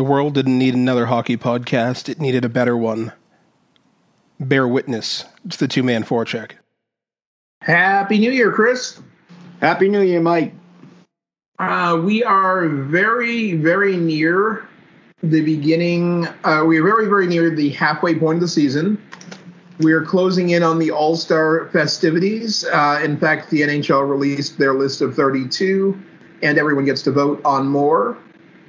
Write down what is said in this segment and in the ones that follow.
The world didn't need another hockey podcast, it needed a better one. Bear witness to the two man forecheck. Happy New Year, Chris. Happy New Year, Mike. Uh, we are very, very near the beginning. Uh, we are very, very near the halfway point of the season. We are closing in on the All Star festivities. Uh, in fact, the NHL released their list of 32, and everyone gets to vote on more.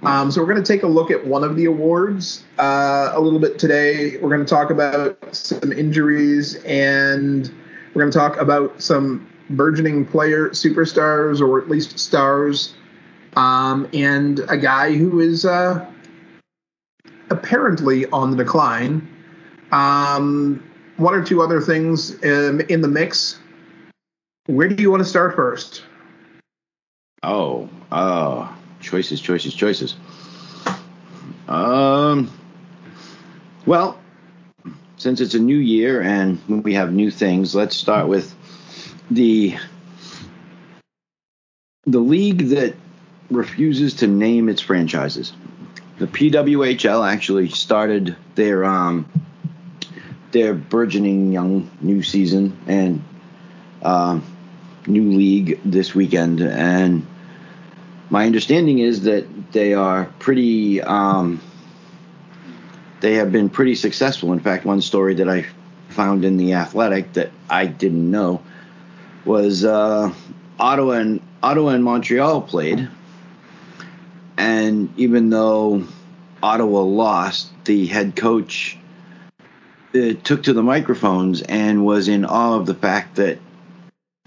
Um, so we're going to take a look at one of the awards uh, a little bit today. We're going to talk about some injuries, and we're going to talk about some burgeoning player superstars, or at least stars, um, and a guy who is uh, apparently on the decline. Um, one or two other things um, in the mix. Where do you want to start first? Oh, uh, choices, choices, choices. Um, well, since it's a new year and we have new things, let's start with the the league that refuses to name its franchises. The PWHL actually started their um, their burgeoning young new season and um, new league this weekend, and my understanding is that they are pretty. Um, they have been pretty successful. In fact, one story that I found in the Athletic that I didn't know was uh, Ottawa and Ottawa and Montreal played, and even though Ottawa lost, the head coach uh, took to the microphones and was in awe of the fact that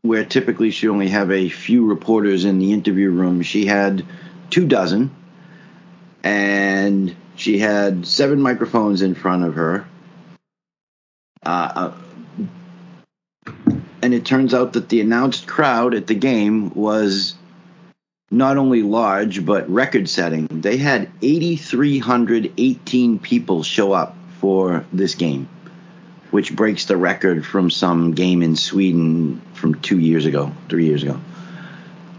where typically she only have a few reporters in the interview room, she had two dozen, and she had seven microphones in front of her. Uh, and it turns out that the announced crowd at the game was not only large but record setting. They had 8,318 people show up for this game, which breaks the record from some game in Sweden from two years ago, three years ago.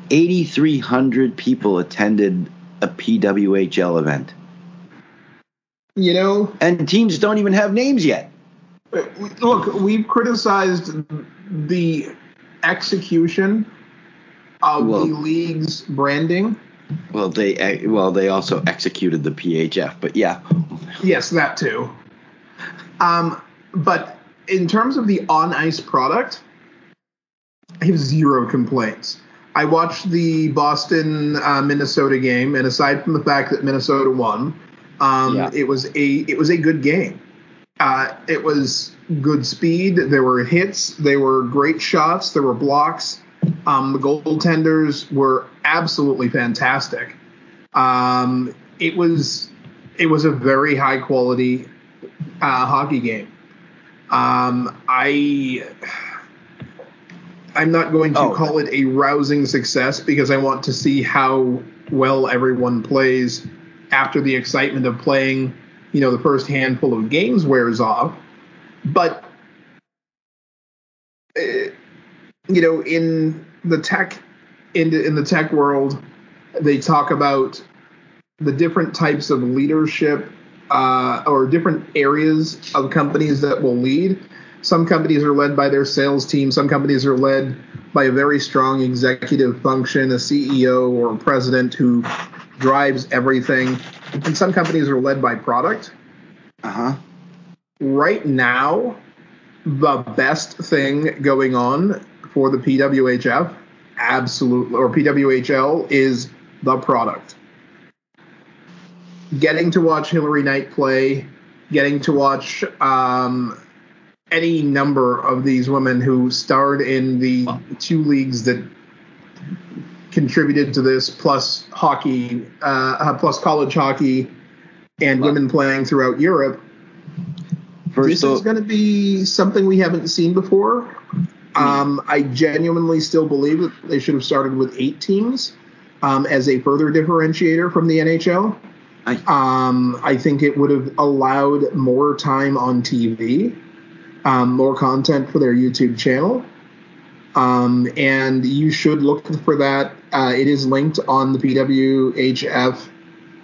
8,300 people attended a PWHL event. You know, and teams don't even have names yet. Look, we've criticized the execution of well, the league's branding. Well, they well they also executed the PHF, but yeah. Yes, that too. Um, but in terms of the on ice product, I have zero complaints. I watched the Boston uh, Minnesota game, and aside from the fact that Minnesota won, um, yeah. it was a it was a good game. Uh, it was good speed. There were hits. There were great shots. There were blocks. Um, the goaltenders were absolutely fantastic. Um, it was it was a very high quality uh, hockey game. Um, I I'm not going to oh. call it a rousing success because I want to see how well everyone plays after the excitement of playing, you know, the first handful of games wears off. But uh, you know, in the tech in the, in the tech world, they talk about the different types of leadership uh, or different areas of companies that will lead. Some companies are led by their sales team. Some companies are led by a very strong executive function, a CEO or a president who drives everything. And some companies are led by product. Uh huh. Right now, the best thing going on for the PWHF, absolutely, or PWHL, is the product. Getting to watch Hillary Knight play, getting to watch um, any number of these women who starred in the two leagues that contributed to this, plus hockey, uh, plus college hockey, and women playing throughout Europe. First this is going to be something we haven't seen before. Um, I genuinely still believe that they should have started with eight teams um, as a further differentiator from the NHL. I, um, I think it would have allowed more time on TV um, more content for their YouTube channel. Um, and you should look for that. Uh, it is linked on the PWHF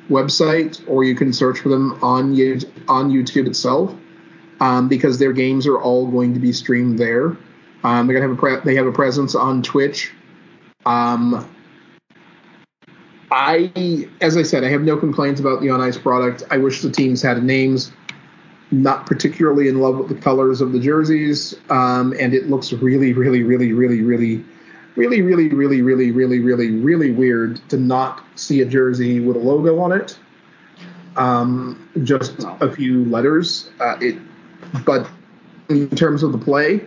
website, or you can search for them on on YouTube itself, um, because their games are all going to be streamed there. Um, they're gonna have a pre- they have a presence on Twitch. Um, I, as I said, I have no complaints about the on ice product. I wish the teams had names. Not particularly in love with the colors of the jerseys, um, and it looks really, really, really, really, really, really, really, really, really, really, really, really weird to not see a jersey with a logo on it. Um, just a few letters. Uh, it, but in terms of the play,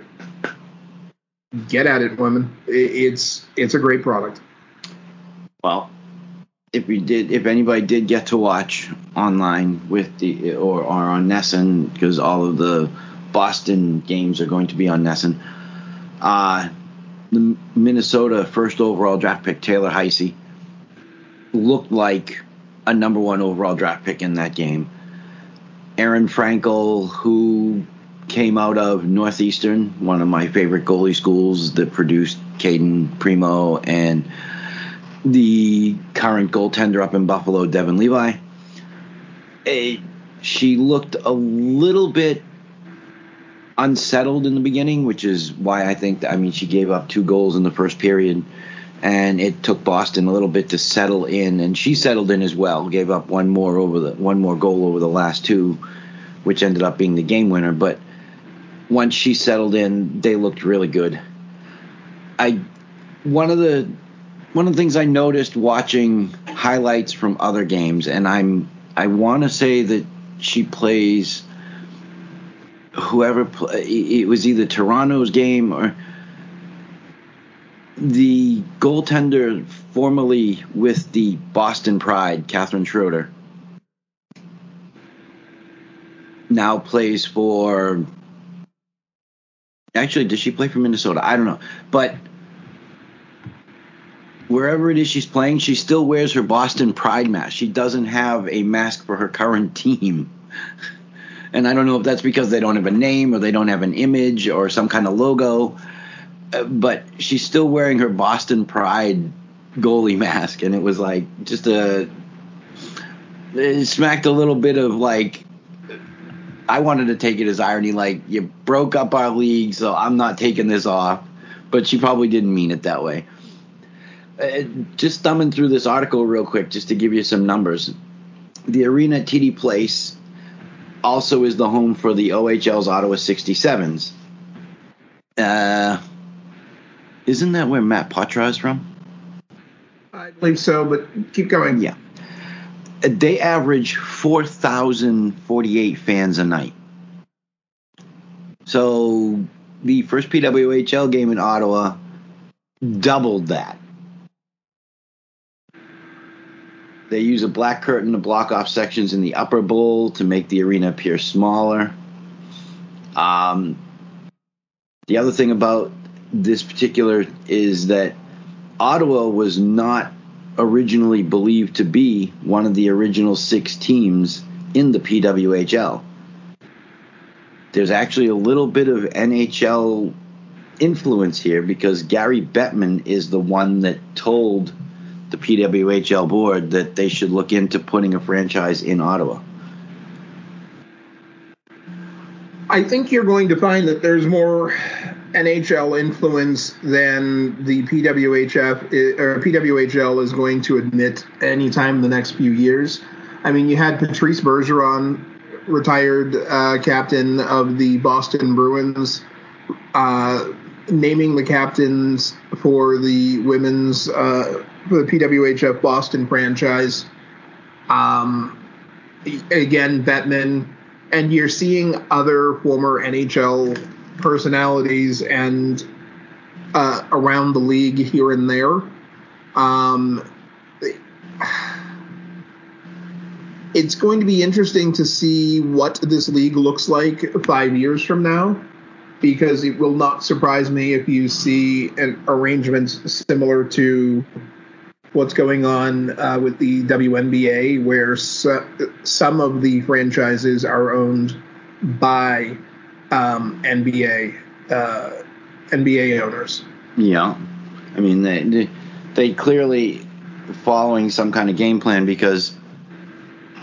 get at it, women. It's it's a great product. Well, if we did, if anybody did get to watch online with the or, or on NESN, because all of the Boston games are going to be on NESN, uh, the Minnesota first overall draft pick Taylor Heise looked like a number one overall draft pick in that game. Aerin Frankel, who came out of Northeastern, one of my favorite goalie schools that produced Cayden Primeau and the current goaltender up in Buffalo, Devon Levi. A, she looked a little bit unsettled in the beginning, which is why I think that, I mean she gave up two goals in the first period, and it took Boston a little bit to settle in, and she settled in as well. Gave up one more over the one more goal over the last two, which ended up being the game winner. But once she settled in, they looked really good. I one of the one of the things I noticed watching highlights from other games, and I'm I want to say that she plays whoever it was either Toronto's game or the goaltender formerly with the Boston Pride, Catherine Schroeder, now plays for. Actually, does she play for Minnesota? I don't know, but wherever it is she's playing, she still wears her Boston Pride mask. She doesn't have a mask for her current team. And I don't know if that's because they don't have a name or they don't have an image or some kind of logo, uh, but she's still wearing her Boston Pride goalie mask. And it was like just a. It smacked a little bit of like. I wanted to take it as irony, like, you broke up our league, so I'm not taking this off. But she probably didn't mean it that way. Uh, just thumbing through this article real quick, just to give you some numbers. The arena at TD Place also is the home for the OHL's Ottawa 67s. Uh, isn't that where Matt Poitras is from? I believe so, but keep going. Yeah. They average 4,048 fans a night. So the first PWHL game in Ottawa doubled that. They use a black curtain to block off sections in the upper bowl to make the arena appear smaller. Um, the other thing about this particular is that Ottawa was not originally believed to be one of the original six teams in the PWHL. There's actually a little bit of NHL influence here because Gary Bettman is the one that told the PWHL board that they should look into putting a franchise in Ottawa. I think you're going to find that there's more NHL influence than the PWHF or PWHL is going to admit anytime in the next few years. I mean, you had Patrice Bergeron, retired uh, captain of the Boston Bruins, uh, naming the captains for the women's uh, for the PWHF Boston franchise. Um, again, Bettman, and you're seeing other former NHL personalities and uh, around the league here and there. Um, it's going to be interesting to see what this league looks like five years from now because it will not surprise me if you see an arrangement similar to what's going on uh, with the WNBA, where so, some of the franchises are owned by um, NBA uh, NBA owners. Yeah, I mean they they clearly following some kind of game plan because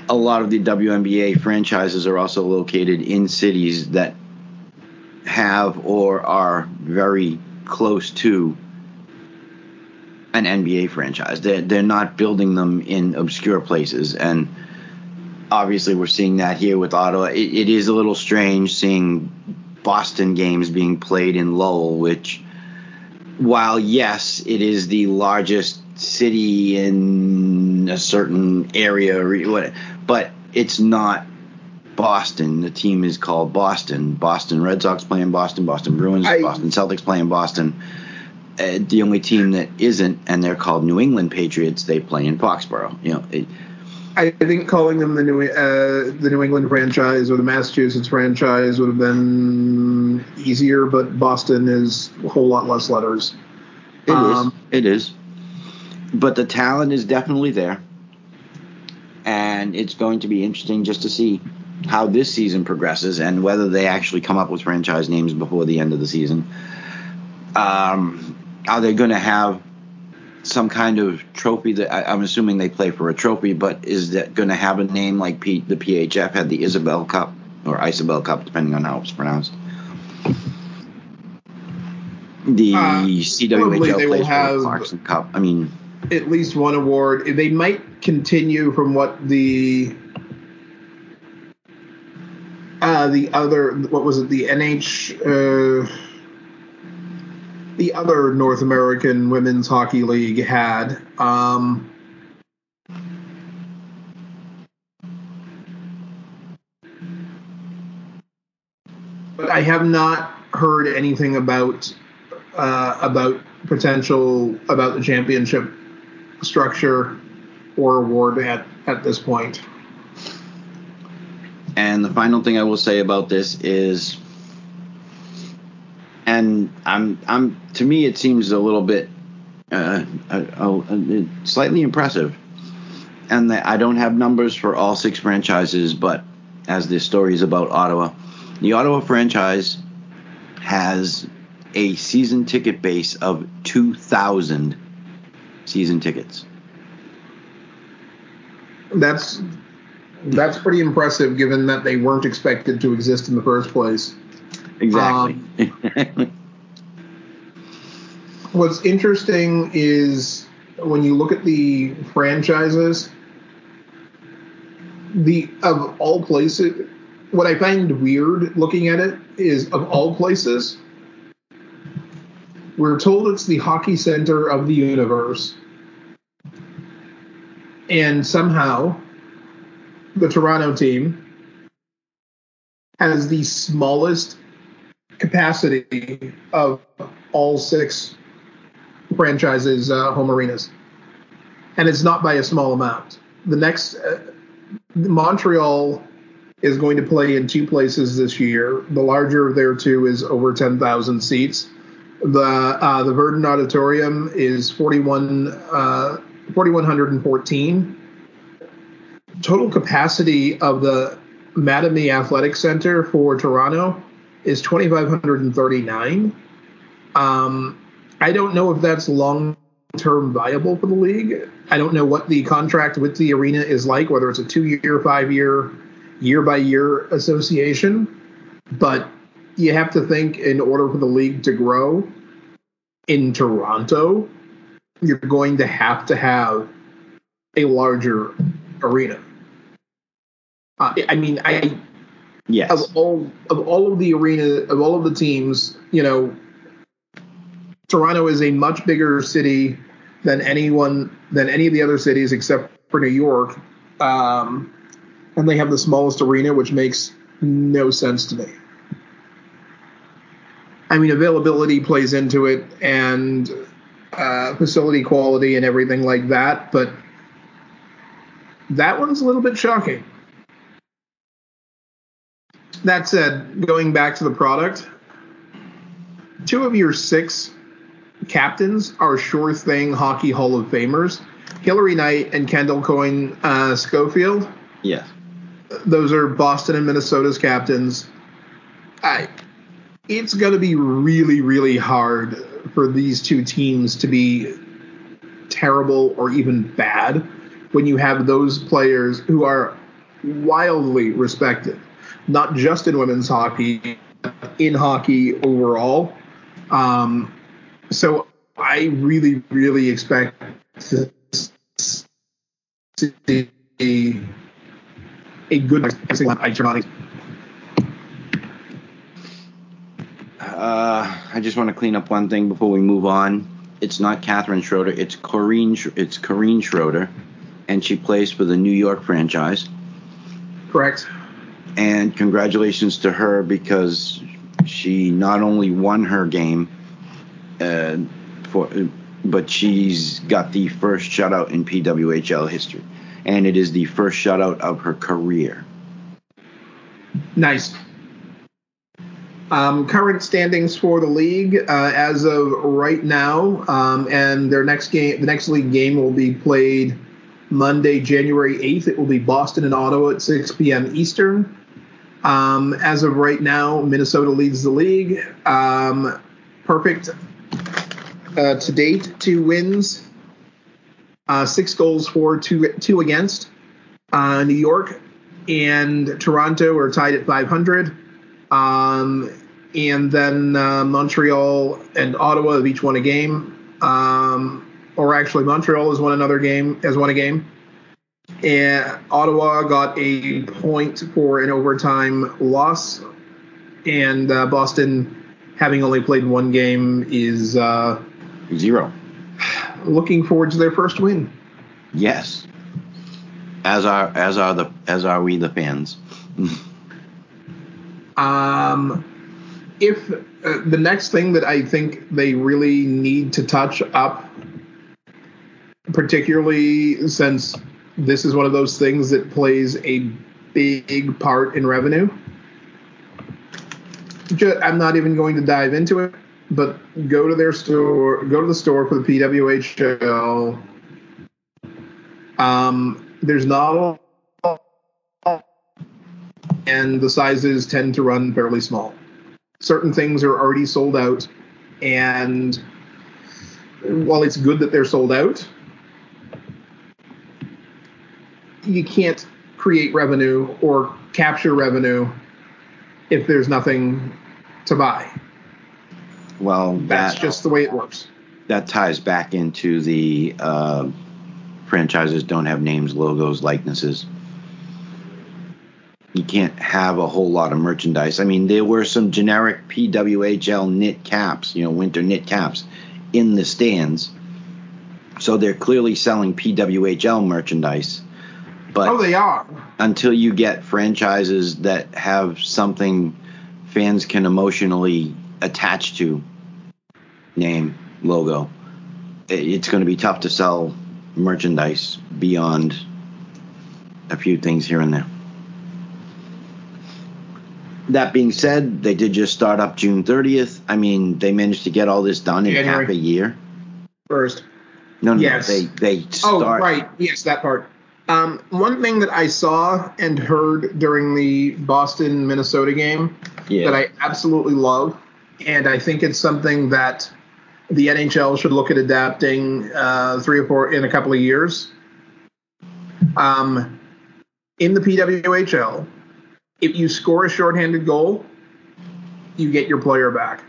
a lot of the WNBA franchises are also located in cities that have or are very close to an NBA franchise. They're, they're not building them in obscure places. And obviously, we're seeing that here with Ottawa. It, it is a little strange seeing Boston games being played in Lowell, which, while yes, it is the largest city in a certain area, but it's not Boston. The team is called Boston. Boston Red Sox play in Boston. Boston Bruins. I, Boston Celtics play in Boston. Uh, the only team that isn't, and they're called New England Patriots. They play in Foxborough. You know. It, I think calling them the New uh, the New England franchise or the Massachusetts franchise would have been easier, but Boston is a whole lot less letters. It um, is. It is. But the talent is definitely there, and it's going to be interesting just to see how this season progresses and whether they actually come up with franchise names before the end of the season. Um, are they going to have some kind of trophy that I, am assuming they play for a trophy, but is that going to have a name like P, the PHF had the Isobel Cup or Isabel Cup, depending on how it's pronounced? The uh, CWHL plays for the Clarkson Cup. I mean, at least one award. They might continue from what the uh, the other what was it the NH uh, the other North American Women's Hockey League had. Um, but I have not heard anything about uh, about potential about the championship structure or award at at this point. And the final thing I will say about this is, and I'm I'm to me it seems a little bit uh, slightly impressive, and I don't have numbers for all six franchises, but as this story is about Ottawa, the Ottawa franchise has a season ticket base of two thousand season tickets. That's that's pretty impressive given that they weren't expected to exist in the first place. Exactly. Um, what's interesting is when you look at the franchises, the of all places, what I find weird looking at it is of all places, we're told it's the hockey center of the universe. And somehow the Toronto team has the smallest capacity of all six franchises' uh, home arenas, and it's not by a small amount. The next, uh, Montreal is going to play in two places this year. The larger of their two is over 10,000 seats. The uh, the Verdun Auditorium is 41 uh, 4114 total capacity of the Mattamy Athletic Center for Toronto is 2,539. Um, I don't know if that's long term viable for the league. I don't know what the contract with the arena is like, whether it's a two year, five year, year by year association. But you have to think in order for the league to grow in Toronto, you're going to have to have a larger arena. Uh, I mean, I yes of all of all of the arena of all of the teams, you know, Toronto is a much bigger city than anyone than any of the other cities except for New York, um, and they have the smallest arena, which makes no sense to me. I mean, availability plays into it, and uh, facility quality and everything like that, but that one's a little bit shocking that said, going back to the product, two of your six captains are sure thing Hockey Hall of Famers Hillary Knight and Kendall Coyne uh, Schofield. Yes. Those are Boston and Minnesota's captains. I, it's going to be really, really hard for these two teams to be terrible or even bad when you have those players who are wildly respected, not just in women's hockey, in hockey overall. Um, so I really, really expect to see a, a good Uh, I just want to clean up one thing before we move on. It's not Catherine Schroeder. It's Corinne. It's Corinne Schroeder, and she plays for the New York franchise. Correct. And congratulations to her because she not only won her game, uh, for, but she's got the first shutout in PWHL history, and it is the first shutout of her career. Nice. Um, current standings for the league uh, as of right now, um, and their next game, the next league game will be played Monday, January 8th. It will be Boston and Ottawa at 6 p.m. Eastern. Um, as of right now, Minnesota leads the league. Um, perfect uh, to date, two wins, uh, six goals for, two, two against. Uh, New York and Toronto are tied at 500. Um, and then uh, Montreal and Ottawa have each won a game. Um, or actually, Montreal has won another game, has won a game. And Ottawa got a point for an overtime loss. And uh, Boston, having only played one game, is uh, Zero. looking forward to their first win. Yes. As are as are the as are we the fans. Um, if uh, the next thing that I think they really need to touch up, particularly since this is one of those things that plays a big part in revenue. I'm not even going to dive into it, but go to their store, go to the store for the PWHL. Um, there's not a and the sizes tend to run fairly small. Certain things are already sold out, and while it's good that they're sold out, you can't create revenue or capture revenue if there's nothing to buy. Well, That's just the way it works. that ties back into the uh, franchises don't have names, logos, likenesses. You can't have a whole lot of merchandise. I mean, there were some generic PWHL knit caps, you know, winter knit caps in the stands. So they're clearly selling PWHL merchandise. But Oh, they are. until you get franchises that have something fans can emotionally attach to name logo it's going to be tough to sell merchandise beyond a few things here and there that being said they did just start up june 30th i mean they managed to get all this done in January. half a year First. no no Yes. they they Oh, right. Yes, that part. Um, one thing that I saw and heard during the Boston Minnesota game yeah that I absolutely love, and I think it's something that the NHL should look at adapting uh, three or four in a couple of years. Um, in the PWHL, if you score a shorthanded goal, you get your player back.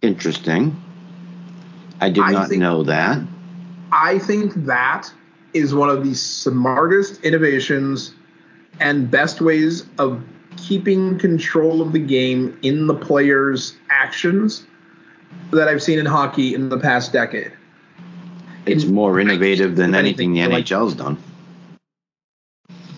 interesting i did I not know that I think that is one of the smartest innovations and best ways of keeping control of the game in the player's actions that I've seen in hockey in the past decade. It's more innovative than anything the NHL's done.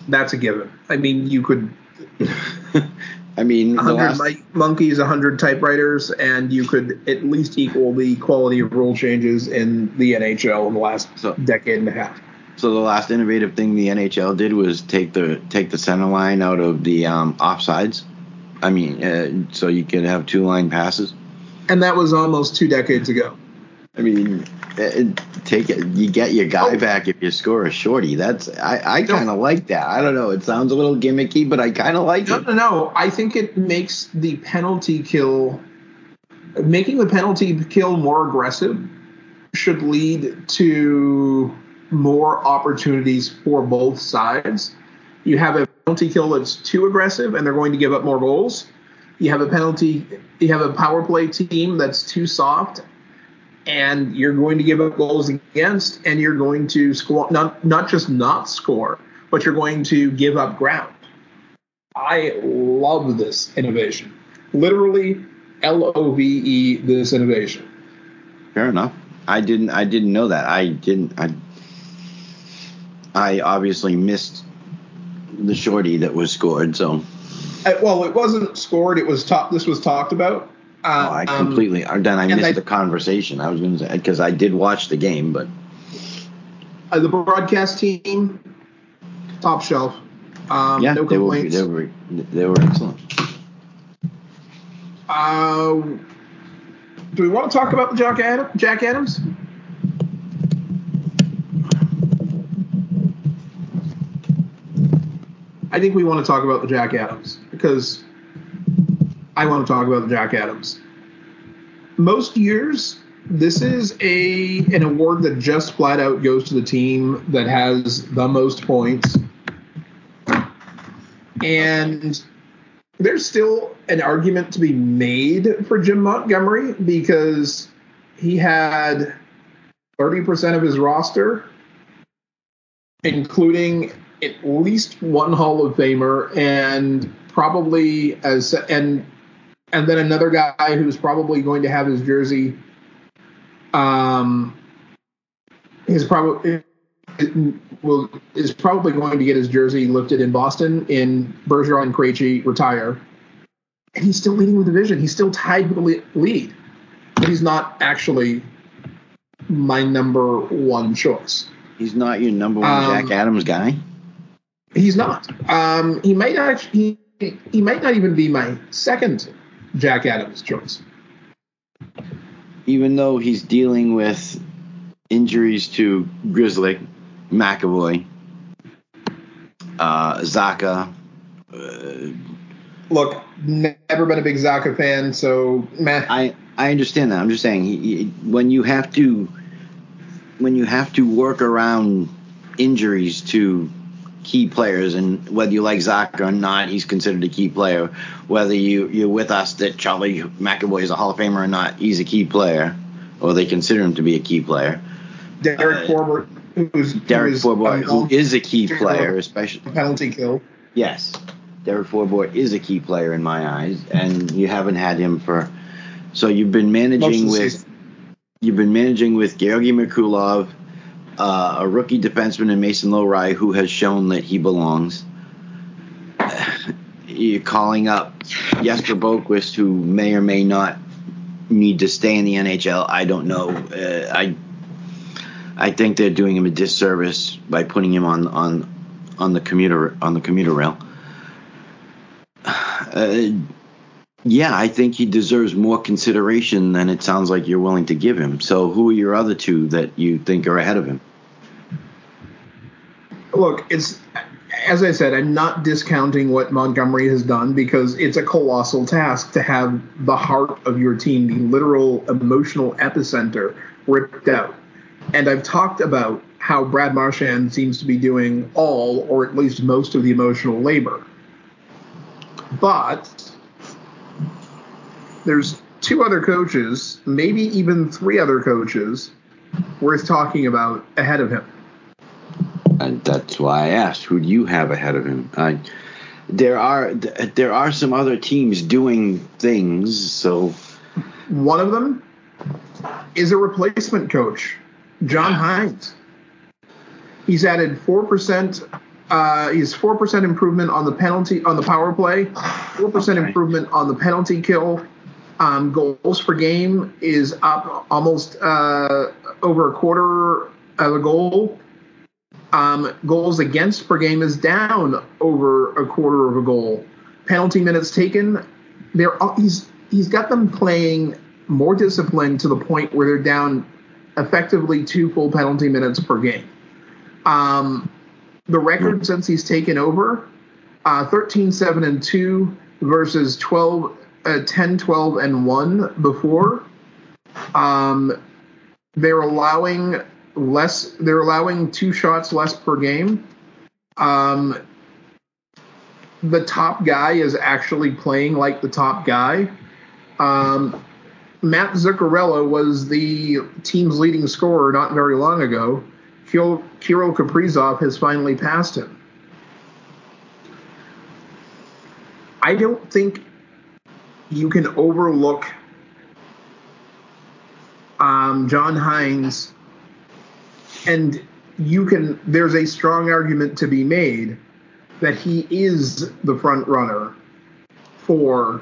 That's a given. I mean, you could I mean, the 100 last, monkeys, 100 typewriters, and you could at least equal the quality of rule changes in the NHL in the last So- decade and a half. so the last innovative thing the NHL did was take the take the center line out of the um, offsides. I mean, uh, so you could have two line passes. And that was almost two decades ago. I mean, it, take it. You get your guy Oh. back if you score a shorty. That's I, I kind of like that. I don't know. It sounds a little gimmicky, but I kind of like No, it. no, no. I think it makes the penalty kill, making the penalty kill more aggressive should lead to more opportunities for both sides. You have a penalty kill that's too aggressive and they're going to give up more goals. You have a penalty, you have a power play team that's too soft and you're going to give up goals against and you're going to score not not just not score, but you're going to give up ground. I love this innovation. Literally L O V E this innovation. Fair enough. I didn't. I didn't know that. I didn't. I. I obviously missed the shorty that was scored. So. Uh, well, it wasn't scored. It was talked. This was talked about. Uh, oh, I um, completely. Um, then I missed I, the conversation. I was going to say because I did watch the game, but. Uh, the broadcast team, top shelf. Um, yeah, no they were, they were they were excellent. Uh, do we want to talk about the Jack, Adam, Jack Adams? I think we want to talk about the Jack Adams because I want to talk about the Jack Adams. Most years, this is a an award that just flat out goes to the team that has the most points. And there's still an argument to be made for Jim Montgomery because he had 30% of his roster, including at least one Hall of Famer and probably as and and then another guy who's probably going to have his jersey um is probably will is probably going to get his jersey lifted in Boston in Bergeron and Krejci retire. And he's still leading the division. He's still tied for the lead. But he's not actually my number one choice. He's not your number one um, Jack Adams guy? He's not. Um, he might actually he, he might not even be my second Jack Adams choice. Even though he's dealing with injuries to Grzelcyk, McAvoy, uh, Zacha. Uh, Look, never been a big Zacha fan, so meh. I I understand that. I'm just saying he, he, when you have to when you have to work around injuries to key players, and whether you like Zacha or not, he's considered a key player. Whether you you're with us that Charlie McAvoy is a Hall of Famer or not, he's a key player, or they consider him to be a key player. Derek uh, Forbort who's Derek who's, Forbort, who is a key player, especially penalty kill. Yes, Derek Forbort is a key player in my eyes, and you haven't had him for. So you've been managing with. Season. You've been managing with Georgi Merkulov, uh, a rookie defenseman in Mason Lohrei who has shown that he belongs. You're calling up Jesper Boqvist, who may or may not need to stay in the NHL. I don't know. Uh, I I think they're doing him a disservice by putting him on on on the commuter on the commuter rail. Uh, yeah, I think he deserves more consideration than it sounds like you're willing to give him. So, who are your other two that you think are ahead of him? Look, it's as I said, I'm not discounting what Montgomery has done because it's a colossal task to have the heart of your team, the literal emotional epicenter, ripped out. And I've talked about how Brad Marchand seems to be doing all, or at least most of the emotional labor. But there's two other coaches, maybe even three other coaches, worth talking about ahead of him. And that's why I asked, who do you have ahead of him? I, there are there are some other teams doing things. So one of them is a replacement coach John Hynes. He's added four percent. Uh, he's four percent improvement on the penalty on the power play, four percent okay. improvement on the penalty kill. Um, goals per game is up almost uh, over a quarter of a goal. Um, goals against per game is down over a quarter of a goal. Penalty minutes taken, they're he's he's got them playing more disciplined to the point where they're down effectively two full penalty minutes per game. Um, the record since he's taken over uh, 13 7 and 2 versus 12 uh, 10 12 and 1 before um, they're allowing less. They're allowing two shots less per game. Um, the top guy is actually playing like the top guy. Um, Matt Zuccarello was the team's leading scorer not very long ago. Kirill, Kaprizov has finally passed him. I don't think you can overlook um, John Hynes, and you can. There's a strong argument to be made that he is the front runner for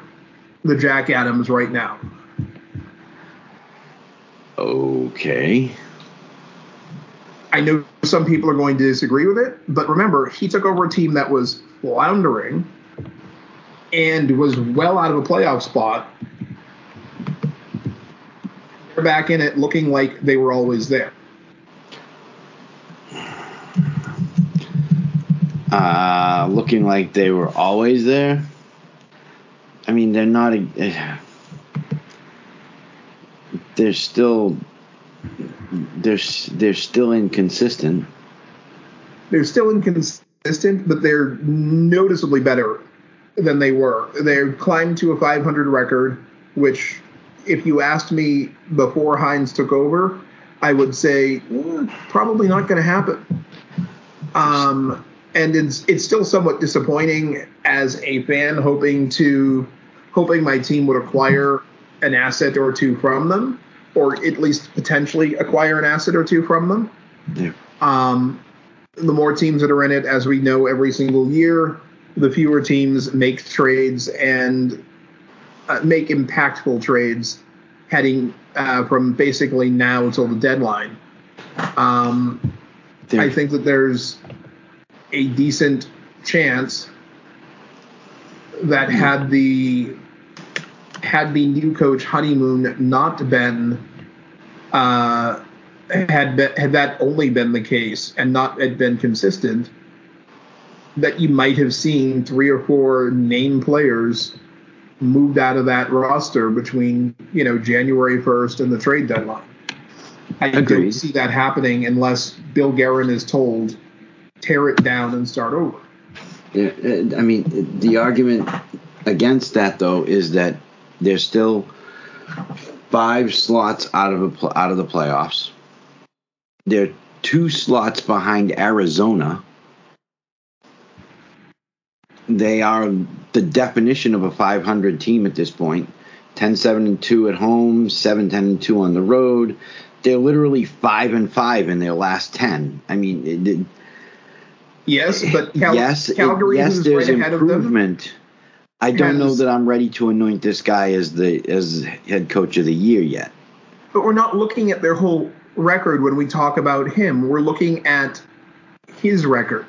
the Jack Adams right now. Okay. I know some people are going to disagree with it, but remember, he took over a team that was floundering and was well out of a playoff spot. They're back in it looking like they were always there. Uh, looking like they were always there. I mean, they're not. They're still. They're they're still inconsistent. They're still inconsistent, but they're noticeably better than they were. They climbed to a 500 record, which, if you asked me before Hynes took over, I would say mm, probably not going to happen. Um, and it's it's still somewhat disappointing as a fan, hoping to hoping my team would acquire an asset or two from them, or at least potentially acquire an asset or two from them. Yeah. Um, the more teams that are in it, as we know every single year, the fewer teams make trades and uh, make impactful trades heading uh, from basically now until the deadline. Um, I think that there's a decent chance that had the had the new coach honeymoon not been uh, had been, had that only been the case and not had been consistent, that you might have seen three or four name players moved out of that roster between you know January first and the trade deadline. I don't see that happening unless Bill Guerin is told tear it down and start over. Yeah, I mean, the argument against that though is that there's still five slots out of a out of the playoffs. They're two slots behind Arizona. They are the definition of a 500 team at this point. 10 7 and 2 at home, 7 10 and 2 on the road. They're literally 5 and 5 in their last 10. I mean, Yes, but Cal- yes, it- yes, there's right ahead of them, improvement. I don't know that I'm ready to anoint this guy as the as head coach of the year yet. but we're not looking at their whole record when we talk about him. We're looking at his record.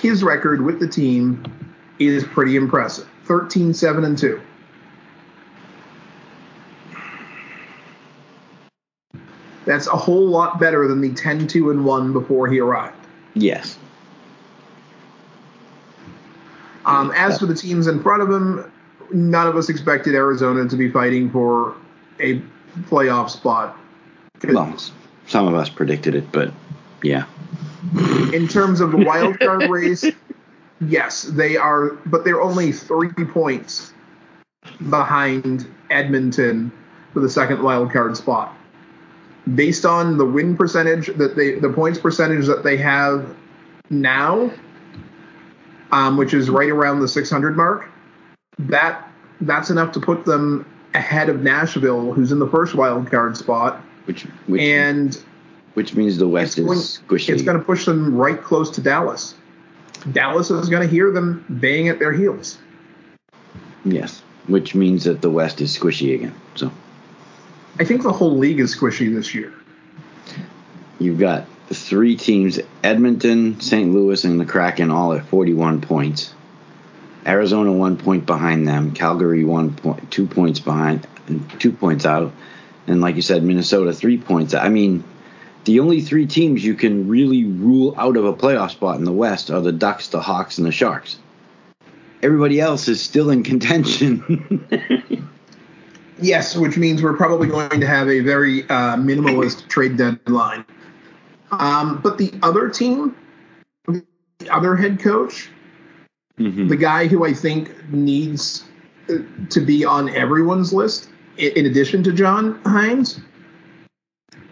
His record with the team is pretty impressive 13 7 and 2. That's a whole lot better than the 10 2 and 1 before he arrived. Yes. Um, as for the teams in front of him, none of us expected Arizona to be fighting for a playoff spot. Well, some of us predicted it, but yeah. In terms of the wild card race, yes, they are, but they're only three points behind Edmonton for the second wild card spot. Based on the win percentage that they, the points percentage that they have now, um, which is right around the 600 mark, that that's enough to put them ahead of Nashville, who's in the first wild card spot, Which which and which means the West it's going, is squishy. it's going to push them right close to Dallas. Dallas is going to hear them baying at their heels. yes. Which means that the West is squishy again. So I think the whole league is squishy this year. you've got three teams: Edmonton, St. Louis, and the Kraken, all at 41 points. Arizona one point behind them. Calgary one point, two points behind, two points out, and like you said, Minnesota three points. I mean, the only three teams you can really rule out of a playoff spot in the West are the Ducks, the Hawks, and the Sharks. Everybody else is still in contention. Yes, which means we're probably going to have a very uh, minimalist trade deadline. Um, but the other team, the other head coach, Mhm. the guy who I think needs uh, to be on everyone's list, in addition to John Hynes,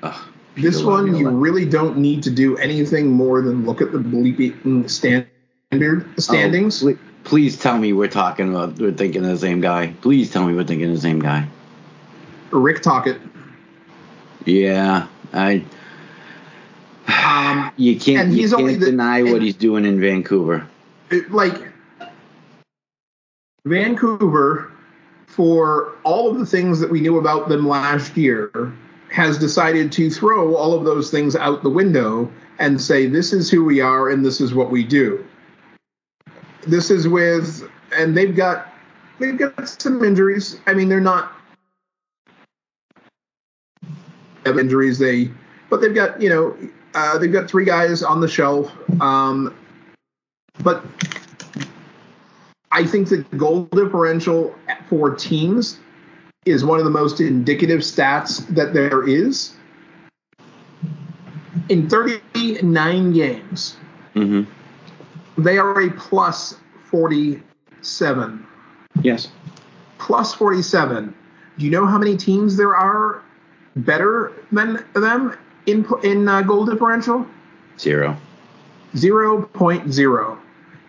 Ugh, this one you really don't need to do anything more than look at the bleeping standard standings. Oh, please tell me we're talking about we're thinking of the same guy. Please tell me we're thinking of the same guy. Rick Tocchet. Yeah, I. Um, You can't. And You can't the- deny what and- he's doing in Vancouver. it- like Vancouver, for all of the things that we knew about them last year, has decided to throw all of those things out the window and say, this is who we are and this is what we do. This is with, and they've got, they've got some injuries. I mean, they're not have injuries. They, but they've got, you know, uh, they've got three guys on the shelf. Um, but I think the goal differential for teams is one of the most indicative stats that there is. In 39 games, hmm they are a plus 47. Yes. Plus 47. Do you know how many teams there are better than them in in uh, goal differential? Zero. 0.0.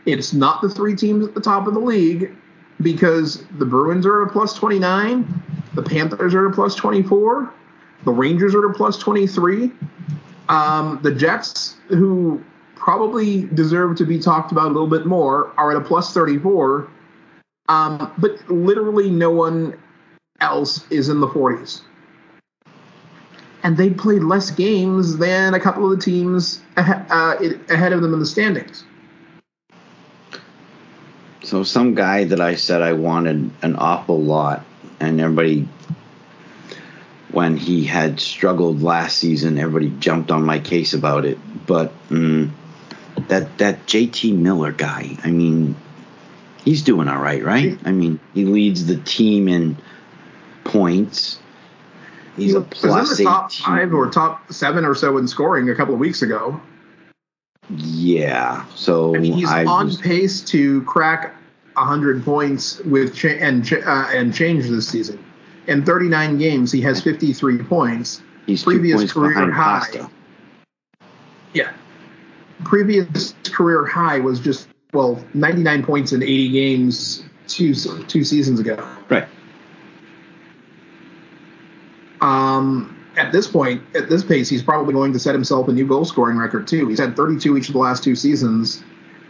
It's not the three teams at the top of the league because the Bruins are at a plus 29, the Panthers are at a plus 24, the Rangers are at a plus 23. Um, the Jets, who probably deserve to be talked about a little bit more, are at a plus 34. Um, but literally no one else is in the 40s. And they played less games than a couple of the teams uh, ahead of them in the standings. So some guy that I said I wanted an awful lot, and everybody, when he had struggled last season, everybody jumped on my case about it. But mm, that that JT Miller guy, I mean, he's doing all right, right? I mean, he leads the team in points. He's he a was plus in the top 18. five or top seven or so in scoring a couple of weeks ago. Yeah. So I mean, he's I on was- pace to crack 100 points with cha- and cha- uh, and change this season. In 39 games, he has 53 points. he's two previous points career behind high. Costa. Yeah. Previous career high was just well 99 points in 80 games two two seasons ago. Right. Um, at this point, at this pace, he's probably going to set himself a new goal scoring record too. He's had 32 each of the last two seasons.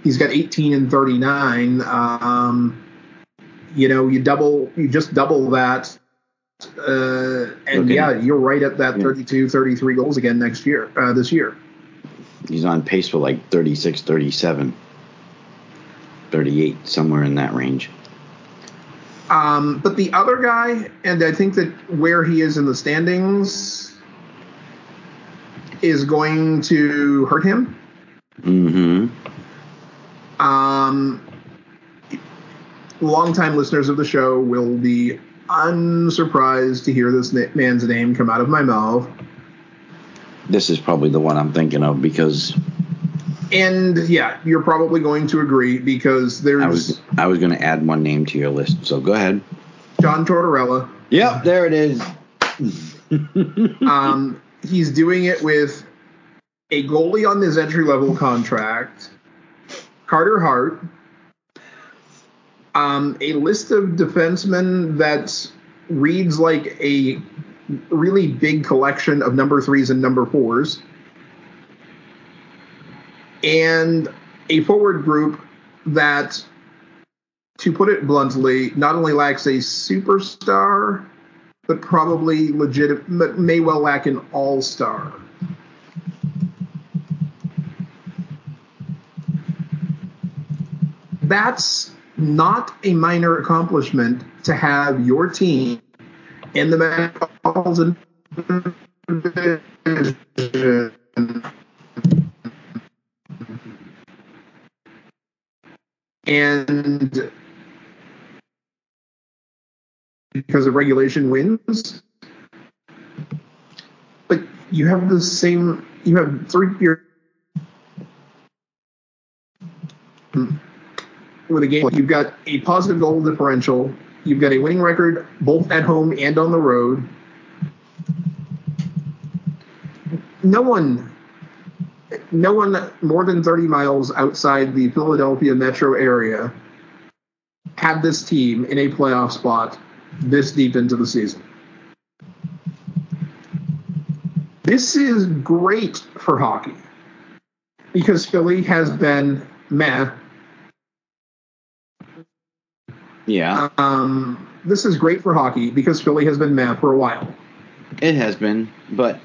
He's got 18 and 39. Um, you know, you double, you just double that. Uh, and Okay. yeah, you're right at that Yeah. 32, 33 goals again next year, uh, this year. He's on pace for like 36, 37, 38, somewhere in that range. Um, but the other guy, and I think that where he is in the standings is going to hurt him. Mm-hmm. Um, longtime listeners of the show will be unsurprised to hear this man's name come out of my mouth. This is probably the one I'm thinking of because And yeah, you're probably going to agree because there's I was I was going to add one name to your list. So go ahead. John Tortorella. Yep, there it is. Um, he's doing it with a goalie on his entry level contract, Carter Hart, um, a list of defensemen that reads like a really big collection of number threes and number fours, and a forward group that, to put it bluntly, not only lacks a superstar, but probably legit, but may well lack an all star. That's not a minor accomplishment to have your team in the Metropolitan Division and because of regulation wins. But you have the same you have three year with a game. You've got a positive goal differential. You've got a winning record both at home and on the road. No one, no one more than 30 miles outside the Philadelphia metro area had this team in a playoff spot this deep into the season. This is great for hockey because Philly has been meh. Yeah, Um, this is great for hockey because Philly has been meh for a while. it has been, but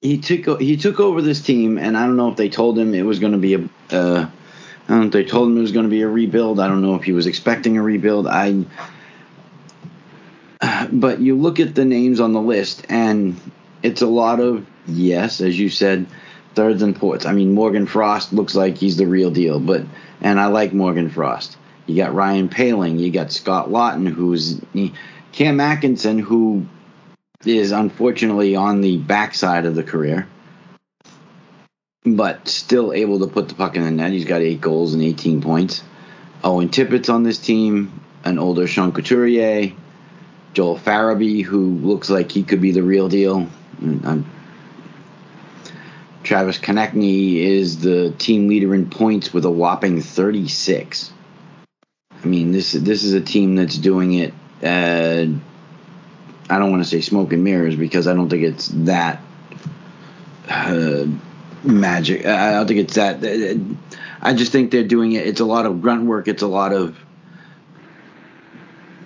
he took he took over this team, and I don't know if they told him it was going to be a. Uh, I don't know if they told him it was going to be a rebuild. I don't know if he was expecting a rebuild. I. But you look at the names on the list, and it's a lot of yes, as you said, thirds and fourths. I mean, Morgan Frost looks like he's the real deal, but and I like Morgan Frost. You got Ryan Poehling, you got Scott Laughton, who's Cam Atkinson, who is unfortunately on the backside of the career, but still able to put the puck in the net. He's got eight goals and 18 points. Owen Tippett's on this team, an older Sean Couturier, Joel Farabee, who looks like he could be the real deal. I'm- Travis Konecny is the team leader in points with a whopping 36. I mean, this this is a team that's doing it. Uh, I don't want to say smoke and mirrors because I don't think it's that uh, magic. I don't think it's that. I just think they're doing it. It's a lot of grunt work. It's a lot of.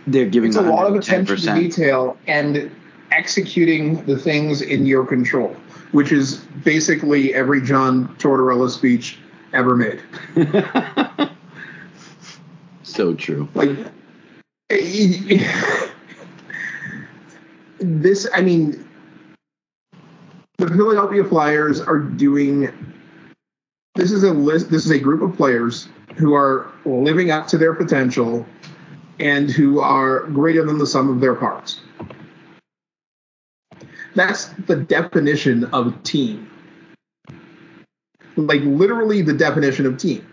They're giving It's a lot of attention to detail and executing the things in your control, which is basically every John Tortorella speech ever made. so true. Like this, I mean, the Philadelphia Flyers are doing. This is a list. This is a group of players who are living up to their potential, and who are greater than the sum of their parts. That's the definition of team. Like literally the definition of team.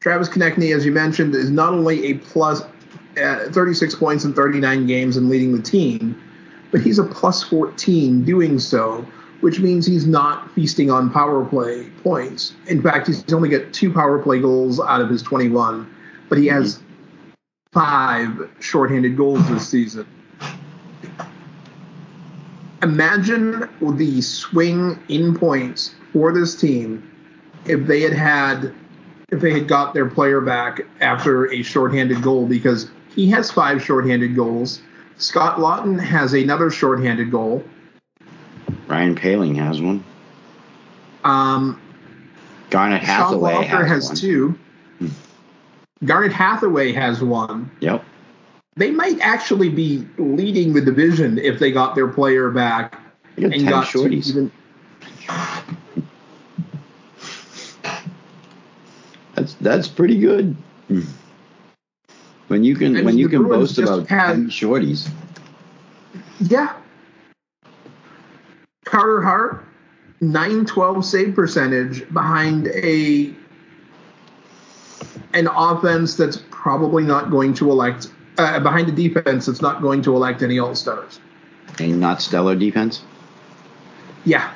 Travis Konecny, as you mentioned, is not only a plus uh, 36 points in 39 games and leading the team, but he's a plus 14 doing so, which means he's not feasting on power play points. In fact, he's only got two power play goals out of his 21, but he has five shorthanded goals this season. Imagine the swing in points for this team if they had had if they had got their player back after a shorthanded goal because he has five shorthanded goals. Scott Laughton has another shorthanded goal. Ryan Poehling has one. Um, Garnet Sean Hathaway Walker has, has, one. two. Garnet Hathaway has one. Yep. They might actually be leading the division if they got their player back got and 10 got shorties. even. That's that's pretty good. When you can I mean, when you can Bruins boast about had- 10 shorties. Yeah. Carter Hart, 912 save percentage behind a an offense that's probably not going to elect uh, behind a defense that's not going to elect any all stars. A not stellar defense. Yeah.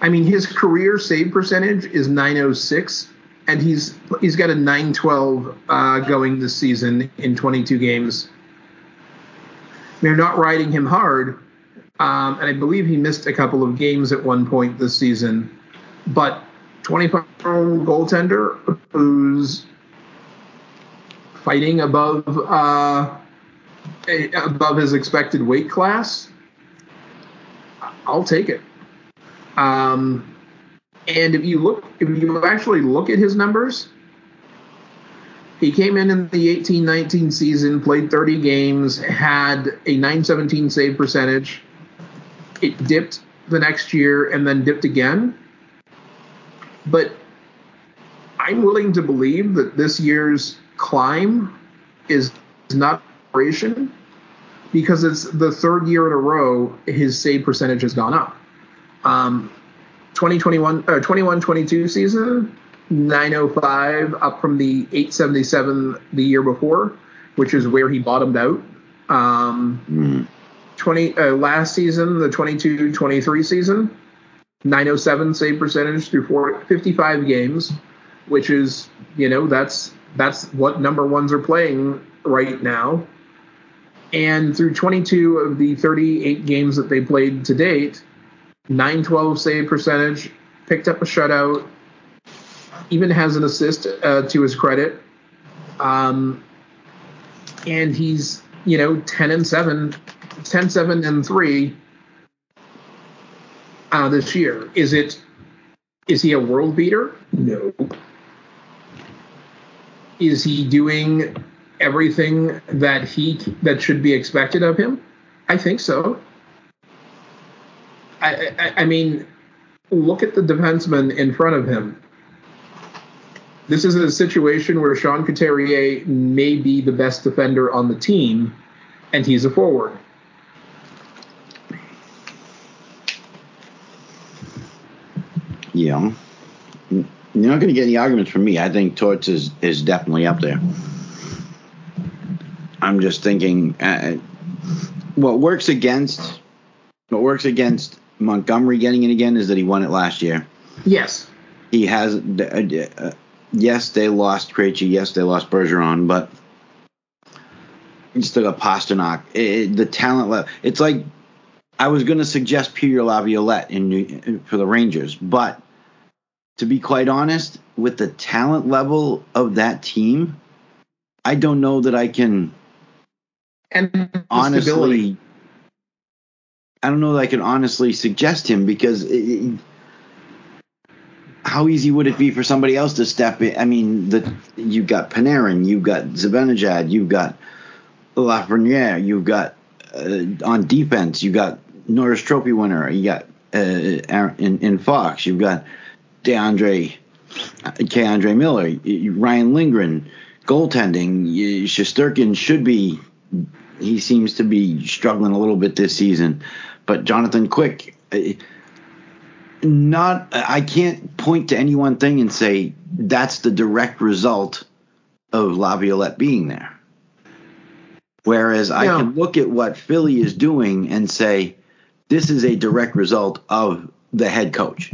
I mean, his career save percentage is 906, and he's he's got a 912 uh, going this season in 22 games. They're not riding him hard, um, and I believe he missed a couple of games at one point this season. But 25 year old goaltender who's fighting above uh, above his expected weight class. I'll take it. Um, and if you look, if you actually look at his numbers, he came in in the 18-19 season, played 30 games, had a 917 save percentage. It dipped the next year and then dipped again. But I'm willing to believe that this year's climb is not operation because it's the third year in a row his save percentage has gone up. Um, 2021 or 21 22 season 905 up from the 877 the year before which is where he bottomed out um, Mm. 20 uh, last season the 22 23 season 907 save percentage through four, 55 games which is you know that's that's what number ones are playing right now and through 22 of the 38 games that they played to date 912 save percentage picked up a shutout even has an assist uh, to his credit. Um, and he's you know 10 and 7 10 7 and 3 uh, this year. Is it is he a world beater? No. Is he doing everything that he that should be expected of him? I think so i i, I mean look at the defenseman in front of him this is a situation where Sean Couturier may be the best defender on the team, and he's a forward. Yeah. You're not going to get any arguments from me. I think Torts is, is definitely up there. I'm just thinking uh, what works against what works against Montgomery getting it again is that he won it last year. Yes. He has uh, uh, yes, they lost Krejci, yes, they lost Bergeron, but you still got Pastrnak. It, it- the talent level. It's like I was going to suggest Peter Laviolette in New, for the Rangers, but to be quite honest, with the talent level of that team, I don't know that I can And honestly. stability. I don't know that I can honestly suggest him because it, how easy would it be for somebody else to step in? I mean, the you've got Panarin, you've got Zibanejad, you've got Lafreniere, you've got uh, on defense, you've got Norris Trophy winner, you got uh, Aaron- in, in Fox, you've got DeAndre, K. Andre Miller, Ryan Lindgren, goaltending. Shesterkin should be he seems to be struggling a little bit this season. But Jonathan Quick, eh, not I can't point to any one thing and say that's the direct result of Laviolette being there. Whereas I can look at what Philly is doing and say this is a direct result of the head coach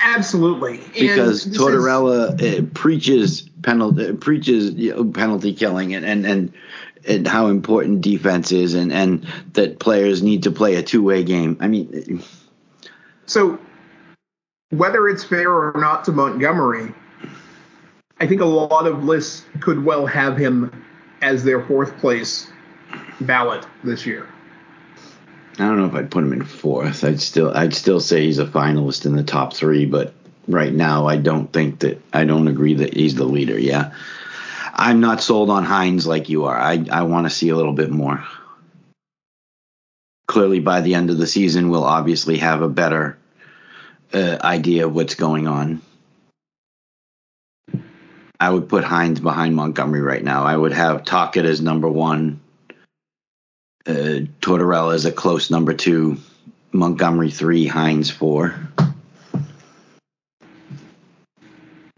Absolutely. Because is- Tortorella uh, preaches penalty preaches penalty killing and, and and and how important defense is and and that players need to play a two way game. I mean, So, whether it's fair or not to Montgomery, I think a lot of lists could well have him as their fourth place ballot this year. I don't know if I'd put him in fourth. I'd still I'd still say he's a finalist in the top three, but right now I don't think that I don't agree that he's the leader. Yeah, I'm not sold on Hynes like you are. I I want to see a little bit more. Clearly, by the end of the season, we'll obviously have a better uh, idea of what's going on. I would put Hynes behind Montgomery right now. I would have Tocchet as number one uh, Tortorella is a close number two. Montgomery three, Hynes four.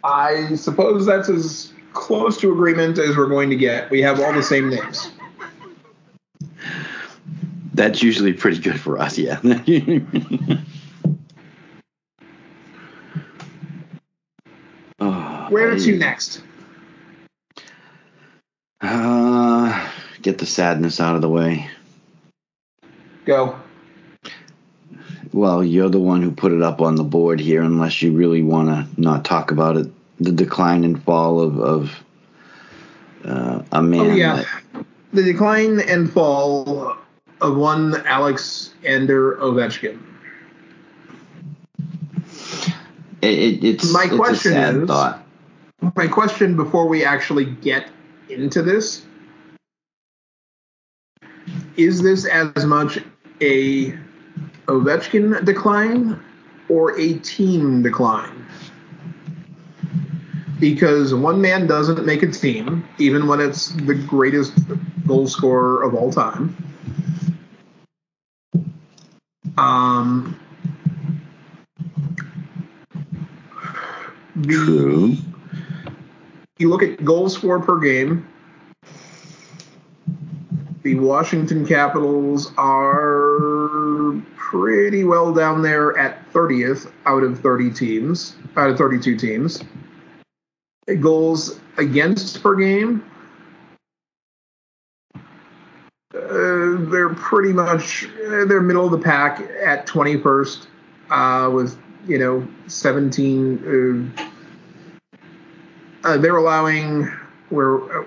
I suppose that's as close to agreement as we're going to get. We have all the same names. That's usually pretty good for us, yeah. oh, Where I- to next? Uh, get the sadness out of the way. Go. Well, you're the one who put it up on the board here, unless you really want to not talk about it. The decline and fall of, of uh, a man. Oh yeah, that- the decline and fall of one Alex Ender Ovechkin. it, it, it's, My it's a question sad is- thought. My question before we actually get into this is this as much a Ovechkin decline or a team decline? because one man doesn't make a team, even when it's the greatest goal scorer of all time. Um, True. You look at goals scored per game. The Washington Capitals are pretty well down there at 30th out of 30 teams, out of 32 teams. Goals against per game. Uh, they're pretty much uh, they're middle of the pack at 21st uh, with you know 17 uh, uh, they're allowing where uh,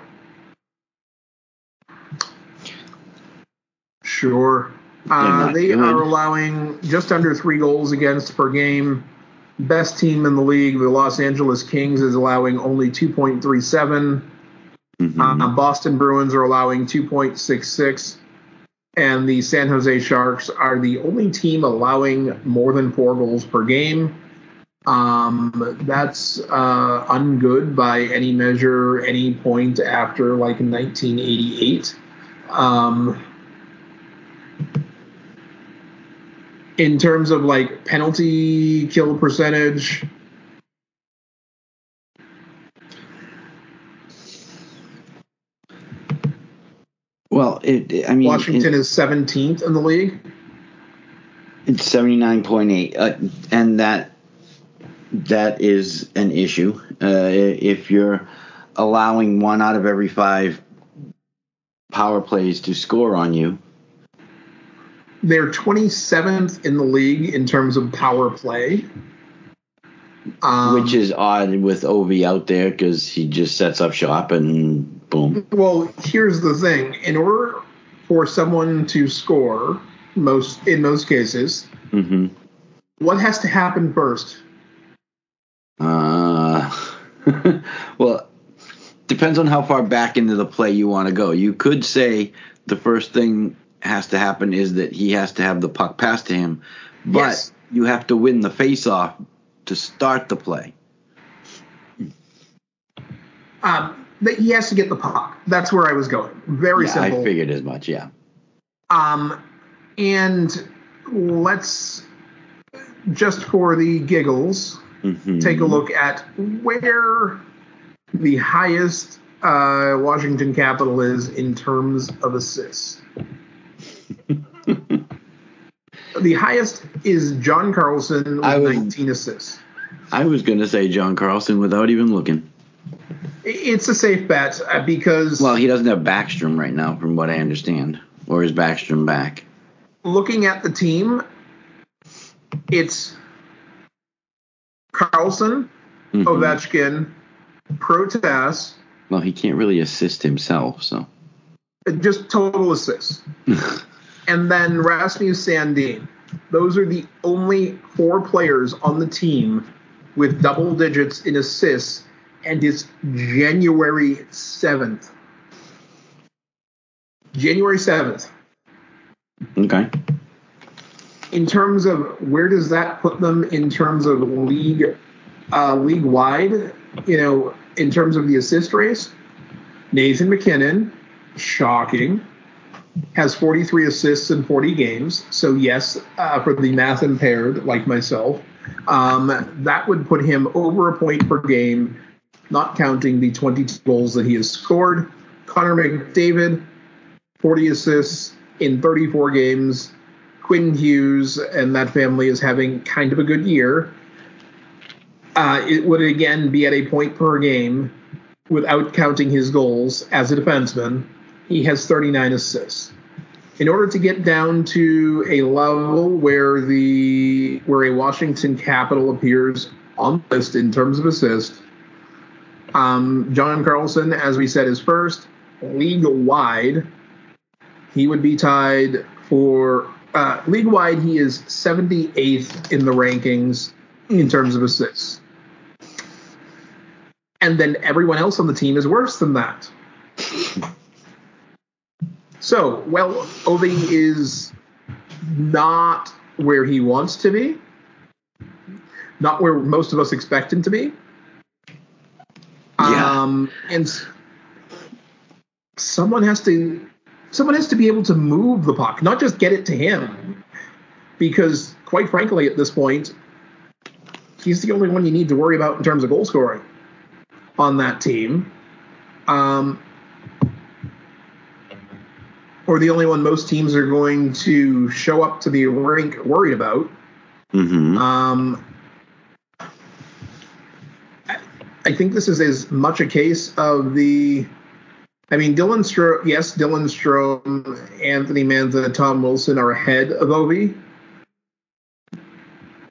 sure uh, they are allowing just under three goals against per game best team in the league the los angeles kings is allowing only 2.37 Mhm. uh, boston bruins are allowing 2.66 and the san jose sharks are the only team allowing more than four goals per game um, that's uh, ungood by any measure, any point after like 1988. Um, in terms of like penalty kill percentage, Well, it, it- I mean, Washington it- is 17th in the league. it's seventy nine point eight, uh, and that that is an issue. Uh, if you're allowing one out of every five power plays to score on you, They're 27th in the league in terms of power play. Um, which is odd with Ovi out there because he just sets up shop and boom. Well, here's the thing: in order for someone to score, most in most cases, hmm what has to happen first? Uh, well, depends on how far back into the play you want to go. You could say the first thing has to happen is that he has to have the puck passed to him, but Yes. you have to win the face-off to start the play. Um, that he has to get the puck. That's where I was going. Very yeah, simple. I figured as much. Yeah. Um, and let's just for the giggles Mhm. take a look at where the highest uh, Washington Capital is in terms of assists. the highest is John Carlson with I was- 19 assists. I was going to say John Carlson without even looking. It's a safe bet uh, because Well, he doesn't have Backstrom right now, from what I understand, or is Backstrom back? looking at the team, it's Carlson, Mhm. Ovechkin, Protas, Well, he can't really assist himself, so. just total assists. and then Rasmus Sandin. Those are the only four players on the team with double digits in assists, and it's January 7th. January 7th. okay. In terms of where does that put them in terms of league uh, league wide, you know, in terms of the assist race, Nathan MacKinnon, shocking, has 43 assists in 40 games. So yes, uh, for the math impaired like myself, um, that would put him over a point per game, not counting the 22 goals that he has scored. Connor McDavid, 40 assists in 34 games. Quinn Hughes and that family is having kind of a good year. Uh, it would again be at a point per game without counting his goals as a defenseman. He has 39 assists. In order to get down to a level where the where a Washington Capital appears on the list in terms of assists, um, John Carlson, as we said, is first league wide. He would be tied for uh, league wide. He is 78th in the rankings in terms of assists, and then everyone else on the team is worse than that. So, well, Ovi is not where he wants to be, not where most of us expect him to be. Yeah. Um, and someone has to someone has to be able to move the puck, not just get it to him. Because quite frankly, at this point, he's the only one you need to worry about in terms of goal scoring on that team. Um, or the only one most teams are going to show up to the rink worried about. Mm-hmm. Um, I, think this is as much a case of the. I mean, Dylan Strome, yes, Dylan Strome, Anthony Mantha, Tom Wilson are ahead of Ovi.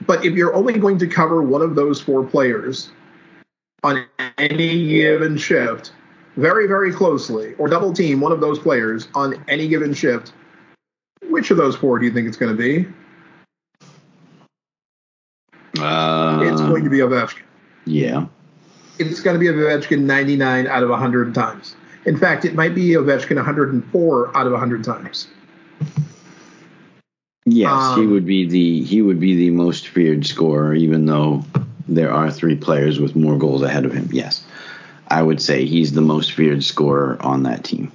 But if you're only going to cover one of those four players on any given shift, very, very closely, or double team one of those players on any given shift, which of those four do you think it's going to be? Uh, It's going to be Ovechkin. yeah. It's going to be Ovechkin 99 out of 100 times. In fact, it might be Ovechkin 104 out of 100 times. Yes, he Um, would be the he would be the most feared scorer, even though there are three players with more goals ahead of him. Yes, I would say he's the most feared scorer on that team.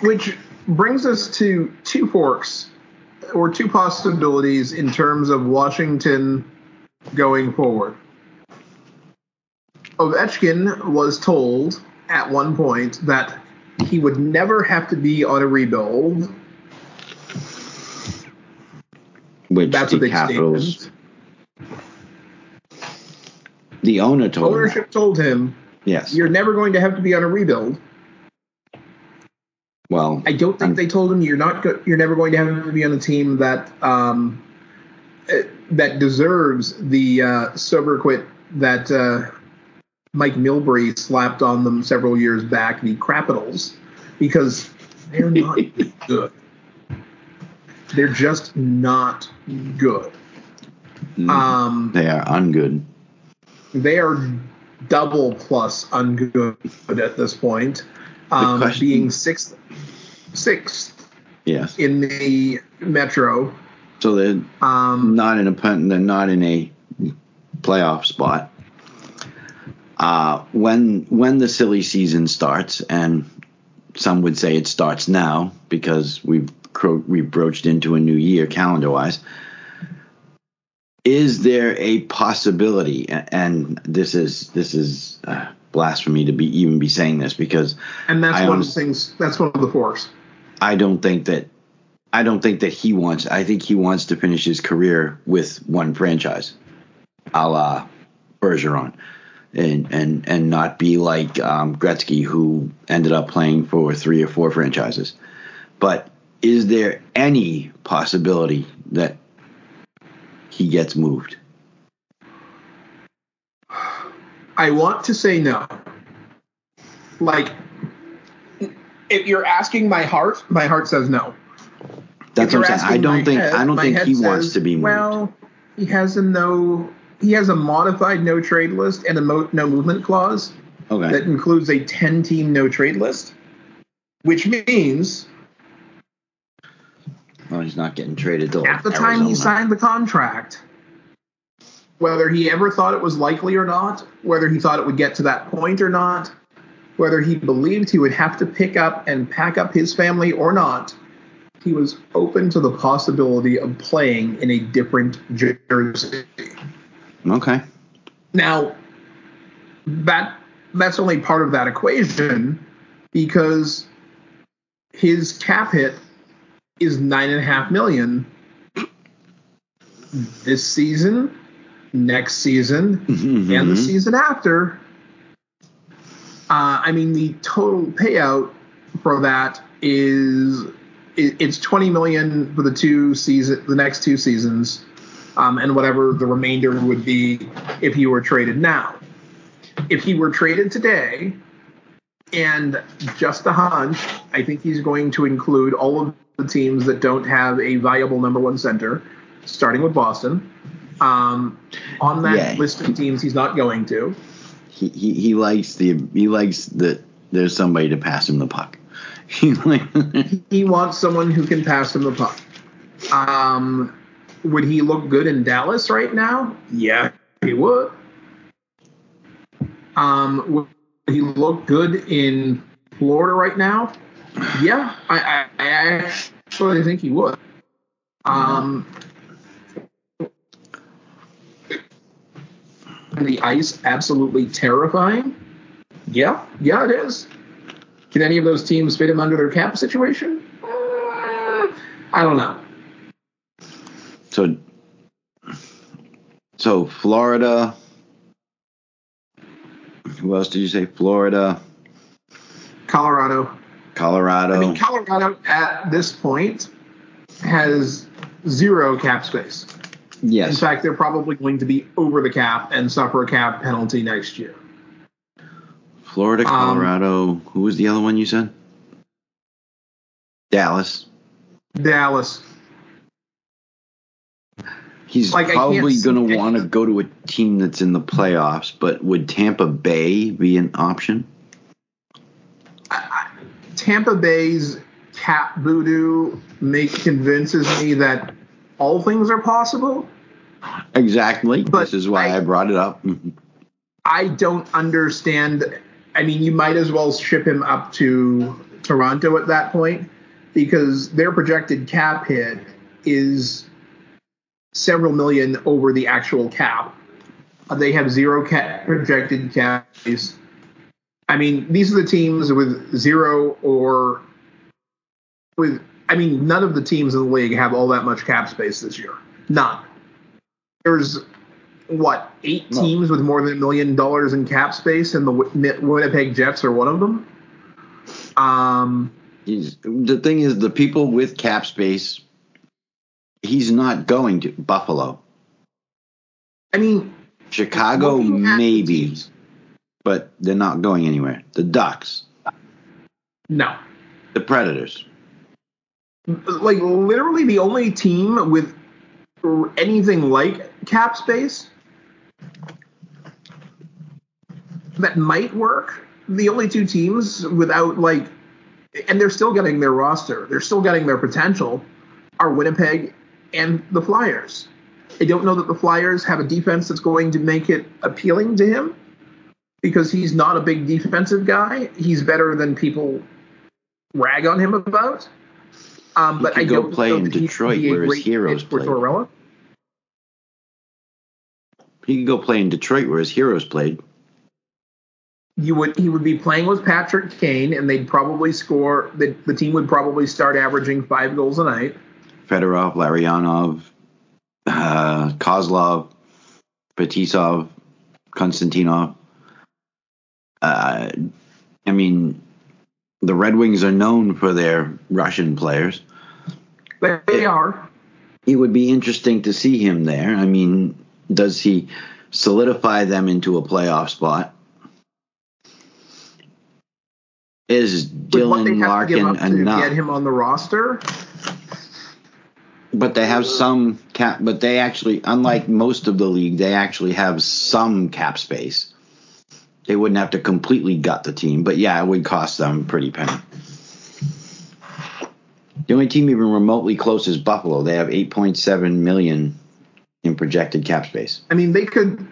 Which brings us to two forks or two possibilities in terms of Washington going forward. Ovechkin was told at one point that he would never have to be on a rebuild. Which That's the Capitals. The owner told him. Ownership told him, Yes. You're never going to have to be on a rebuild. well, I don't think I'm- they told him you're not go- you're never going to have to be on a team that um, eh, that deserves the uh, sobriquet that uh, Mike Milbury slapped on them several years back, the Capitals, because they're not good. They're just not good. Um, they are ungood. They are double plus ungood at this point, um, being sixth, sixth Yes. in the Metro. So they're Um, not in a they're not in a playoff spot. Uh, when when the silly season starts, and some would say it starts now because we've cro- we've broached into a new year calendar wise. Is there a possibility? And this is this is uh, blasphemy to be even be saying this because and that's I one of the things. That's one of the forks. I don't think that I don't think that he wants. I think he wants to finish his career with one franchise, a la Bergeron, and and and not be like um, Gretzky, who ended up playing for three or four franchises. But is there any possibility that he gets moved? I want to say no. Like, if you're asking my heart, my heart says no. That's what I'm saying. I don't think head, I don't think he says, wants to be moved. Well, he has a no. He has a modified no trade list and a mo- no movement clause. okay. that includes a 10 team no trade list, which means well, he's not getting traded at the time he signed the contract, whether he ever thought it was likely or not, whether he thought it would get to that point or not, whether he believed he would have to pick up and pack up his family or not, he was open to the possibility of playing in a different jersey. Okay. Now, that that's only part of that equation because his cap hit is nine and a half million this season, next season, and the Mhm. season after. Uh, I mean, the total payout for that is it, it's twenty million for the two season, the next two seasons, um, and whatever the remainder would be if he were traded now. If he were traded today, and just a hunch, I think he's going to include all of the teams that don't have a viable number one center, starting with Boston. Um, on that Yeah. list of teams, he's not going to. he, he he likes the he likes that there's somebody to pass him the puck. He wants someone who can pass him the puck. Um, would he look good in Dallas right now? Yeah, he would. Um, would he look good in Florida right now? Yeah, I, I, actually think he would. Um, the ice absolutely terrifying? Yeah, yeah, it is. Can any of those teams fit him under their cap situation? Uh, I don't know. So, so Florida. Who else did you say? Florida, Colorado. Colorado. I mean, Colorado at this point has zero cap space. Yes. In fact, they're probably going to be over the cap and suffer a cap penalty next year. Florida, um, Colorado. Who was the other one you said? Dallas. Dallas. He's Like, probably going to want to go to a team that's in the playoffs, but would Tampa Bay be an option? Tampa Bay's cap voodoo make convinces me that all things are possible. Exactly. But this is why I, I- brought it up. I don't understand. I mean, you might as well ship him up to Toronto at that point because their projected cap hit is several million over the actual cap. They have zero cap projected cap space. I mean, these are the teams with zero or with. I mean, none of the teams in the league have all that much cap space this year. None. There's what eight No. teams with more than a million dollars in cap space, and the Winnipeg Jets are one of them. Um, He's, the thing is, the people with cap space, he's not going to Buffalo, I mean, Chicago, looking at the maybe, teams- but they're not going anywhere. The Ducks, no, the Predators. like literally the only team with anything like cap space that might work. The only two teams without like, and they're still getting their roster, they're still getting their potential, are Winnipeg and the Flyers. I don't know that the Flyers have a defense that's going to make it appealing to him because he's not a big defensive guy. He's better than people rag on him about. Um, He but could I go don't play in Detroit where his heroes played. Tortorella. He could go play in Detroit where his heroes played. you would he would be playing with Patrick Kane, and they'd probably score. The, the team would probably start averaging five goals a night. Fedorov, Larionov, uh, Kozlov, Fetisov, Konstantinov. Uh, I mean, the Red Wings are known for their Russian players. They are. It would be interesting to see him there. I mean, does he solidify them into a playoff spot? Is With what they Dylan have to give Larkin enough? get him on the roster. But they have some cap. But they actually, unlike most of the league, they actually have some cap space. They wouldn't have to completely gut the team, but yeah, it would cost them pretty penny. The only team even remotely close is Buffalo. They have 8.7 million in projected cap space. I mean, they could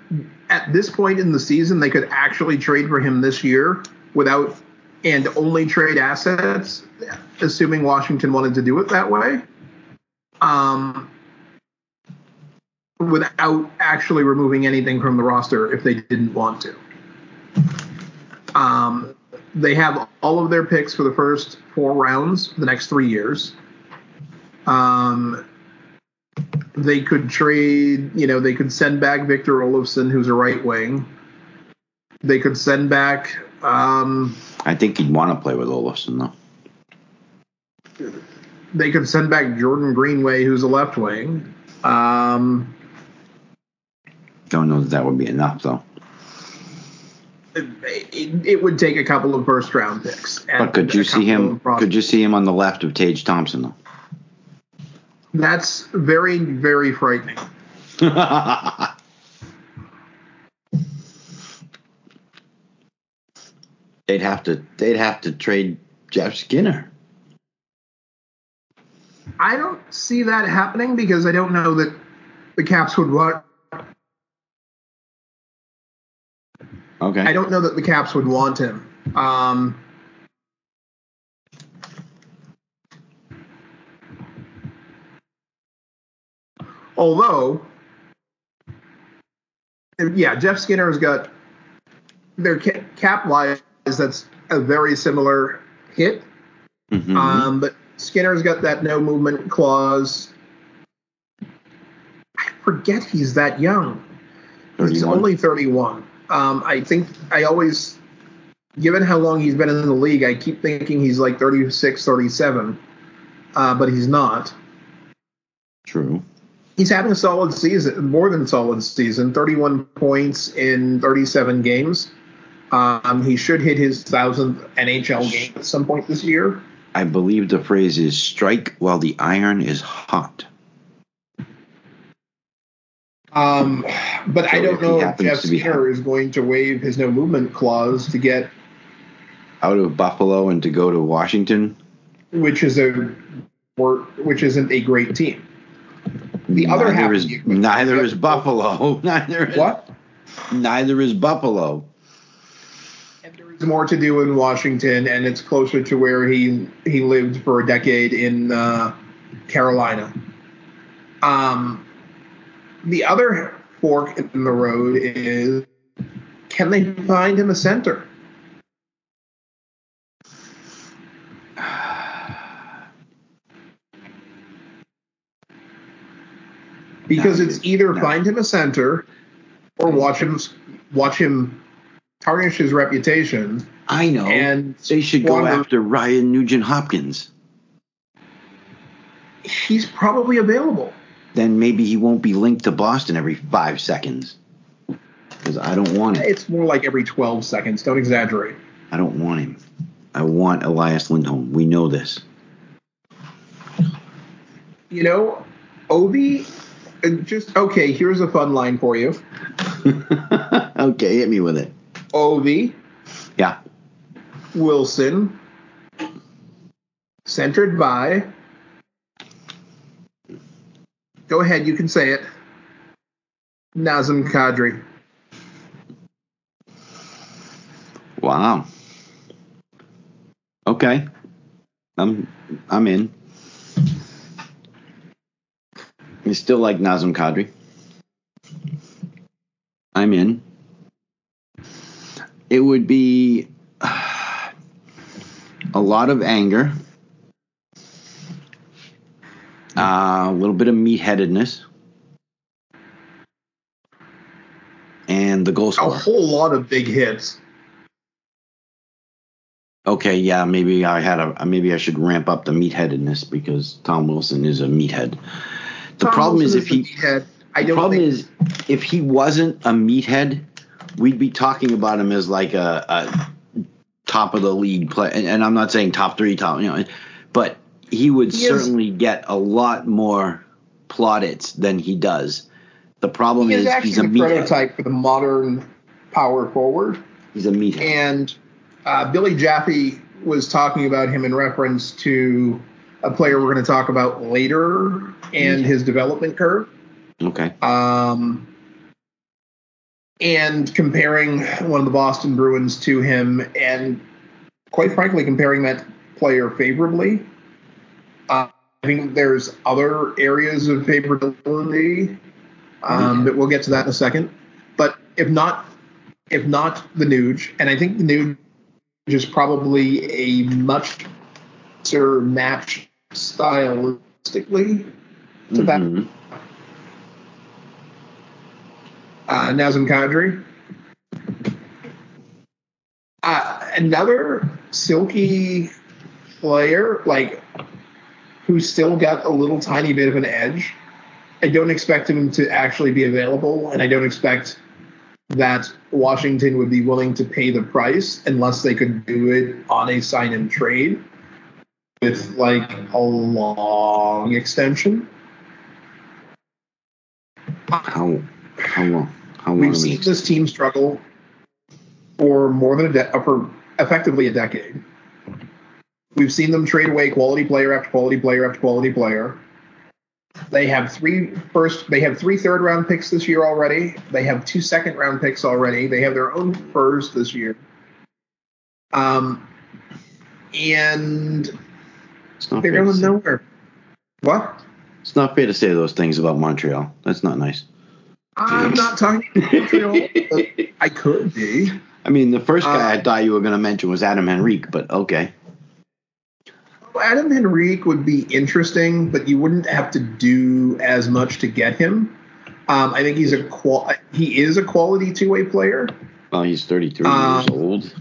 at this point in the season they could actually trade for him this year without and only trade assets, assuming Washington wanted to do it that way. Um, without actually removing anything from the roster if they didn't want to. Um, they have all of their picks for the first four rounds, the next three years. Um, they could trade, you know, they could send back Victor Olofsson, who's a right wing. They could send back, um, I think he'd want to play with Olofsson though. they could send back Jordan Greenway, who's a left wing. Um, Don't know that that would be enough though. It, would take a couple of first round picks. and But could you see him? Could you see him on the left of Tage Thompson though? That's very, very frightening. they'd have to. They'd have to trade Jeff Skinner. I don't see that happening because I don't know that the Caps would want. Okay. I don't know that the Caps would want him. Um, although yeah, Jeff Skinner's got their cap wise. That's a very similar hit. Mhm. Um, but Skinner's got that no movement clause. I forget he's that young. He's 31. only 31. Um, I think I always, given how long he's been in the league, I keep thinking he's like 36, 37. Uh, but he's not. True. He's having a solid season, more than solid season. 31 points in 37 games. Um, he should hit his thousandth NHL game at some point this year. I believe the phrase is strike while the iron is hot. Um, but I don't if he know if happens Jeff to be Skinner is going to waive his no movement clause to get, Out of Buffalo and to go to Washington. which is a, or which isn't a great team. The other neither half is of the neither is Buffalo. Neither is What? Neither is Buffalo. And there is more to do in Washington, and it's closer to where he he lived for a decade in uh, Carolina. Um, the other fork in the road is can they find him a center? Because it's either find him a center or watch him watch him tarnish his reputation I know. and they should go after Ryan Nugent Hopkins. he's probably available. Then maybe he won't be linked to Boston every five seconds. Because I don't want it. It's more like every 12 seconds. Don't exaggerate. I don't want him. I want Elias Lindholm. We know this. You know, Ovi, uh, just okay. Here's a fun line for you. okay, hit me with it. Ovi, Yeah. Wilson, centered by. Go ahead, you can say it. Nazem Kadri. Wow. Okay. I'm I'm in. You still like Nazem Kadri. I'm in. It would be a lot of anger, uh, a little bit of meatheadedness, and the goal A whole lot of big hits. Okay, yeah, maybe I had a maybe I should ramp up the meatheadedness because Tom Wilson is a meathead. The Tom problem Wilson is if the he meathead. I the don't problem think is if he wasn't a meathead, we'd be talking about him as like a, a top of the league play. And, and I'm not saying top three, top you know, he would He is- certainly get a lot more plaudits than he does. The problem he is, is he's a prototype for the modern power forward. He's a meathead. And uh, Billy Jaffe was talking about him in reference to a player we're going to talk about later and his development curve. okay. Um, and comparing one of the Boston Bruins to him, and quite frankly, comparing that player favorably. Uh, I think there's other areas of favorability, um, but we'll get to that in a second. But if not, if not the Nuge, and I think the Nuge is probably a much better match stylistically to that Mhm. uh, Nazem Kadri. Uh, another silky player, like who's still got a little tiny bit of an edge. I don't expect him to actually be available, and I don't expect that Washington would be willing to pay the price unless they could do it on a sign and trade with like a long extension. How how long? How long? We've seen this team struggle for more than a de- for effectively a decade. We've seen them trade away quality player after quality player after quality player. They have three first. They have three third round picks this year already. They have two second round picks already. They have their own first this year. Um, and It's not they're to going say. nowhere. What? It's not fair to say those things about Montreal. That's not nice. I'm not talking Montreal, I could be. I mean, the first guy Uh, I thought you were going to mention was Adam Henrique, but okay. Adam Henrique would be interesting, but you wouldn't have to do as much to get him. Um, I think he's a qual- he is a quality two way player. Well, he's 33 Um, years old.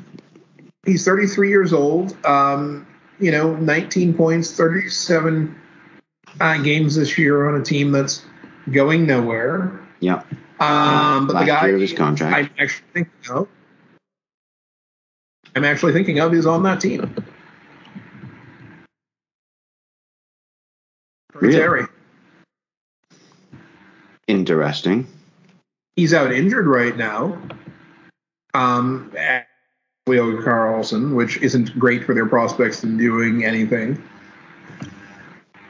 He's 33 years old. Um, you know, 19 points, 37 uh, games this year on a team that's going nowhere. Yeah. Um, but Last the guy year of his contract. I'm actually thinking of, I'm actually thinking of is on that team. Really? Terry. Interesting. He's out injured right now. Um, Leo Carlsson, which isn't great for their prospects in doing anything.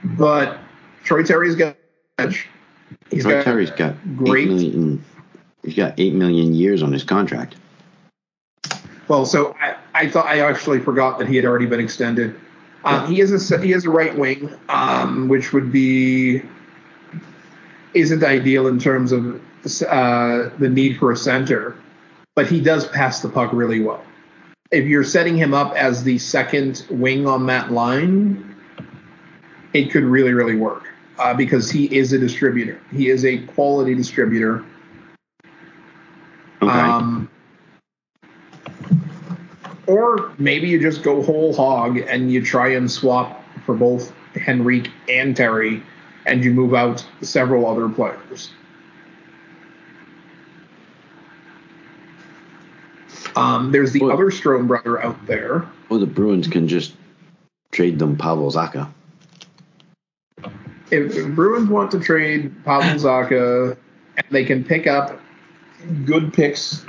But Troy Terry's got edge. He's Troy got Terry's got great- Eight million, he's got eight million years on his contract. Well, so I, I thought I actually forgot that he had already been extended. Um, he is a he is a right wing, um, which would be isn't ideal in terms of uh, the need for a center, but he does pass the puck really well. If you're setting him up as the second wing on that line, it could really really work uh, because he is a distributor. He is a quality distributor. Okay. Um, or maybe you just go whole hog and you try and swap for both Henrique and Terry, and you move out several other players. Um, there's the Well- other Strome brother out there. well, the Bruins can just trade them Pavel Zacha. If Bruins want to trade Pavel Zacha, and they can pick up good picks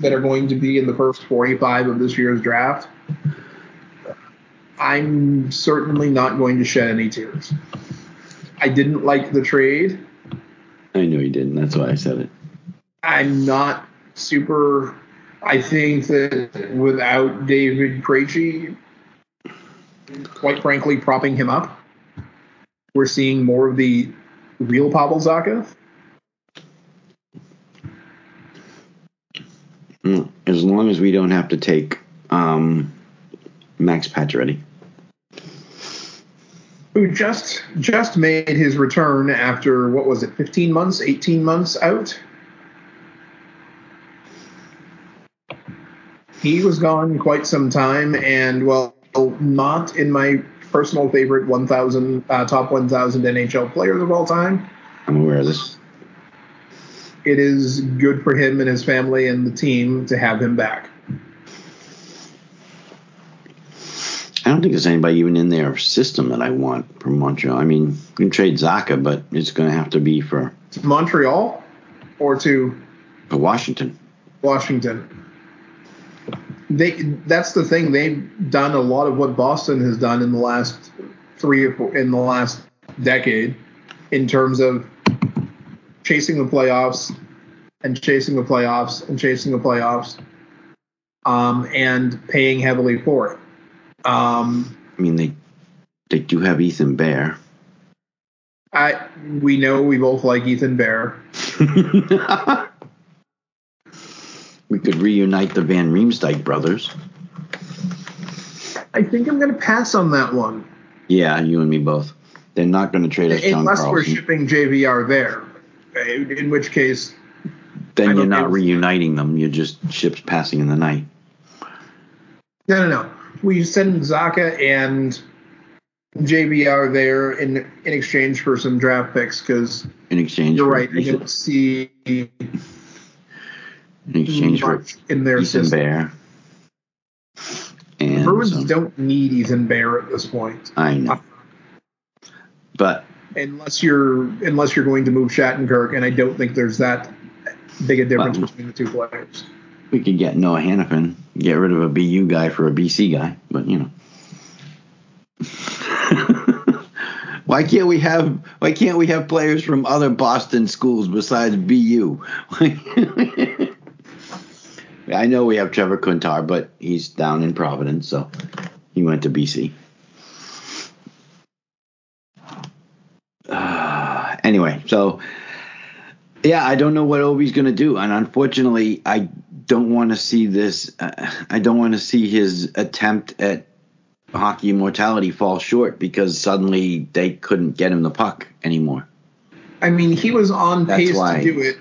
that are going to be in the first 45 of this year's draft, I'm certainly not going to shed any tears. I didn't like the trade. I know you didn't. That's why I said it. I'm not super. I think that without David Krejci, quite frankly, propping him up, we're seeing more of the real Pavel Zacha. As long as we don't have to take um, Max Pacioretty. who just just made his return after what was it 15 months 18 months out he was gone quite some time and well not in my personal favorite 1000 uh, top 1000 nhl players of all time I'm aware of this. It is good for him and his family and the team to have him back I don't think there's anybody even in their system that I want from Montreal. I mean, you can trade Zacha, but it's going to have to be for, to montreal or to for Washington. Washington. They that's the thing. They've done a lot of what Boston has done in the last three or four, in the last decade in terms of chasing the playoffs and chasing the playoffs and chasing the playoffs um, and paying heavily for it. Um, I mean, they they do have Ethan Bear. I we know we both like Ethan Bear. we could reunite the Van Riemsdyk brothers. I think I'm going to pass on that one Yeah, you and me both. They're not going to trade us unless we're shipping JVR there. In which case, then you're don't reuniting them. You're just ships passing in the night. No, no, no. We send Zacha and JVR there in in exchange for some draft picks because In exchange you're right. I don't see in exchange for in their Ethan system. Bear. And Bruins some- don't need Ethan Bear at this point, I know. But unless you're unless you're going to move Shattenkirk, and I don't think there's that big a difference Well- between the two players. we could get Noah Hanifin, get rid of a BU guy for a BC guy. But you know. Why can't we have why can't we have players from other Boston schools besides BU? I know we have Trevor Kuntar, but he's down in Providence, so he went to BC. Uh, anyway, so Yeah, I don't know what Ovi's going to do, and unfortunately, I don't want to see this. Uh, I don't want to see his attempt at hockey immortality fall short because suddenly they couldn't get him the puck anymore. I mean, he was on That's pace why. to do it.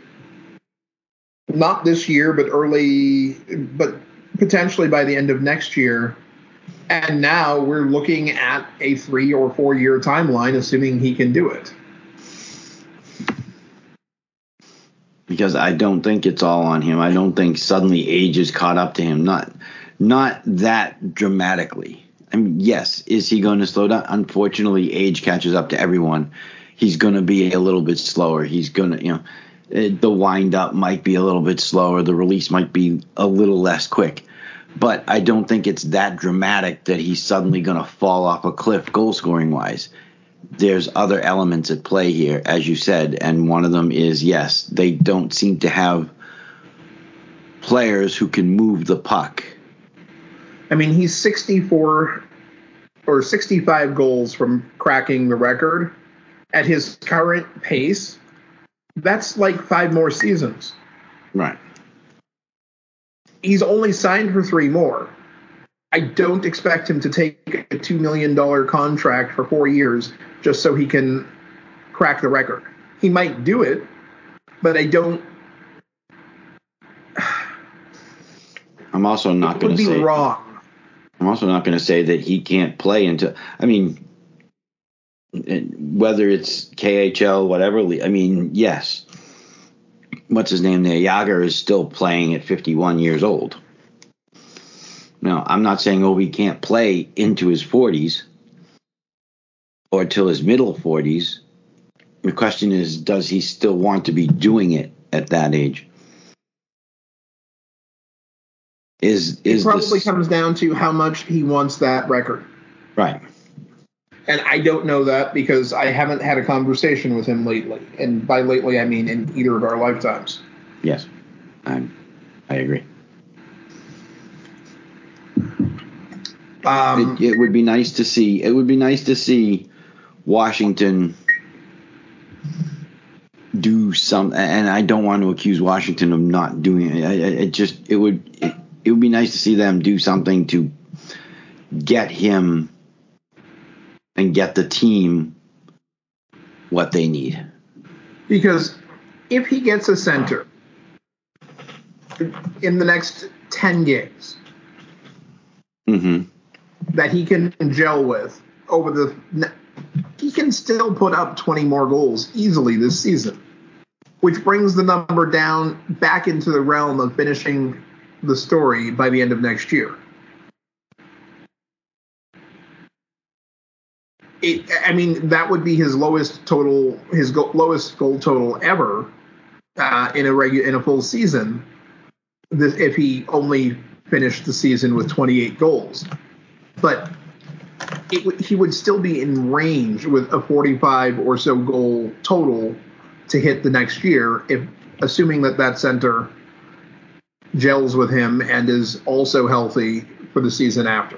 Not this year, but early, but potentially by the end of next year. And now we're looking at a three or four year timeline, assuming he can do it. Because I don't think it's all on him. I don't think suddenly age is caught up to him. Not not that dramatically. I mean, yes, is he going to slow down? Unfortunately, age catches up to everyone. He's going to be a little bit slower. He's going to, you know, eh, the wind up might be a little bit slower. The release might be a little less quick. But I don't think it's that dramatic that he's suddenly going to fall off a cliff goal scoring wise there's other elements at play here, as you said, and one of them is yes, they don't seem to have players who can move the puck. I mean, he's 64 or 65 goals from cracking the record. At his current pace, that's like five more seasons. Right. He's only signed for three more. I don't expect him to take a $2 million contract for four years just so he can crack the record. He might do it, but I don't. I'm also not going to be say wrong. I'm also not going to say that he can't play until I mean whether it's KHL whatever I mean yes what's his name there Jagr is still playing at 51 years old. Now, I'm not saying oh, Ovi can't play into his 40s or till his middle 40s. The question is does he still want to be doing it at that age? Is It is probably this, comes down to how much he wants that record. right? And I don't know that because I haven't had a conversation with him lately. And by lately, I mean in either of our lifetimes. Yes, I I agree. Um, it, it would be nice to see. It would be nice to see Washington do some. And I don't want to accuse Washington of not doing it. I- I- It just it would it, it would be nice to see them do something to get him and get the team what they need. because if he gets a center in the next 10 games hmm that he can gel with over the. He can still put up 20 more goals easily this season, which brings the number down back into the realm of finishing the story by the end of next year. It, I mean, that would be his lowest total, his go- lowest goal total ever uh, in a regular in a full season. This, if he only finished the season with 28 goals, but would- he would still be in range with a 45 or so goal total to hit the next year, if assuming that that center gels with him and is also healthy for the season after.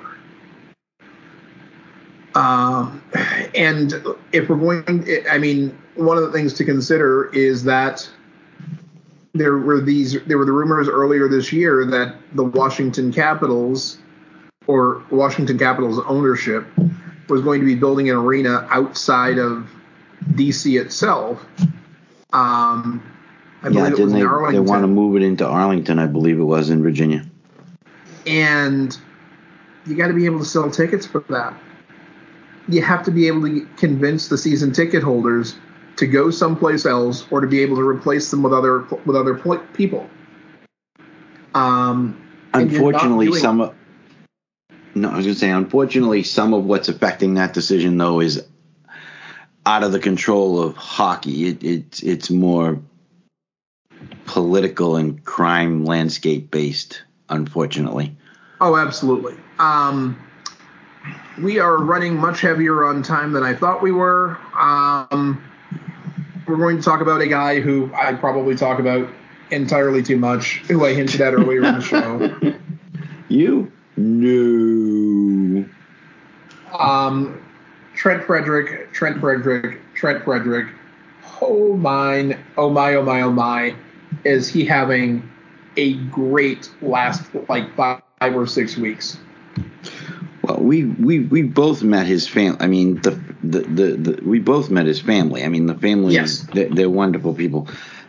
Um, and if we're going, I mean, one of the things to consider is that there were these, there were the rumors earlier this year that the Washington Capitals or Washington Capitals ownership was going to be building an arena outside of DC itself. Um, I Yeah, believe it was didn't in they? They want to move it into Arlington, I believe it was in Virginia. and you got to be able to sell tickets for that. You have to be able to convince the season ticket holders to go someplace else or to be able to replace them with other with other pl- people. Um, and you're not Unfortunately, some of no, I was going to say, unfortunately, some of what's affecting that decision though is out of the control of hockey. It, it it's more political and crime landscape based. Unfortunately, Oh, absolutely. Um, we are running much heavier on time than I thought we were. Um, we're going to talk about a guy who I probably talk about entirely too much, who I hinted at earlier in the show. you no. Um, Trent Frederic, Trent Frederic, Trent Frederic, oh mine, oh my, oh my, oh my, is he having a great last like five or six weeks. Well, we we we both met his family. I mean, the, the the the we both met his family. I mean, the family. Yes. they're, they're wonderful people.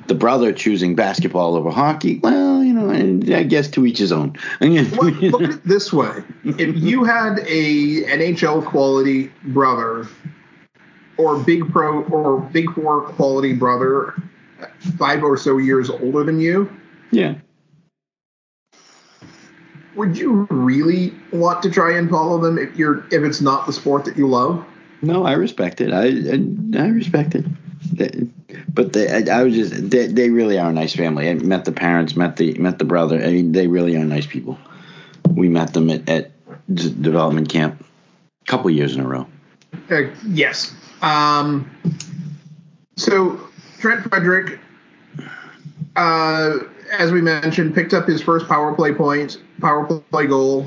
The brother choosing basketball over hockey. Well, you know, I guess to each his own. Look, look at it this way: if you had a NHL quality brother, or big pro or big four quality brother, five or so years older than you, yeah. Would you really want to try and follow them if you're if it's not the sport that you love? No, I respect it. I I, I respect it. They- But they, I, I was just they, they really are a nice family. I met the parents, met the met the brother. I mean, they really are nice people. We met them at, at development camp a couple years in a row. Uh, yes. Um, so Trent Frederic, uh, as we mentioned, picked up his first power play point, power play goal,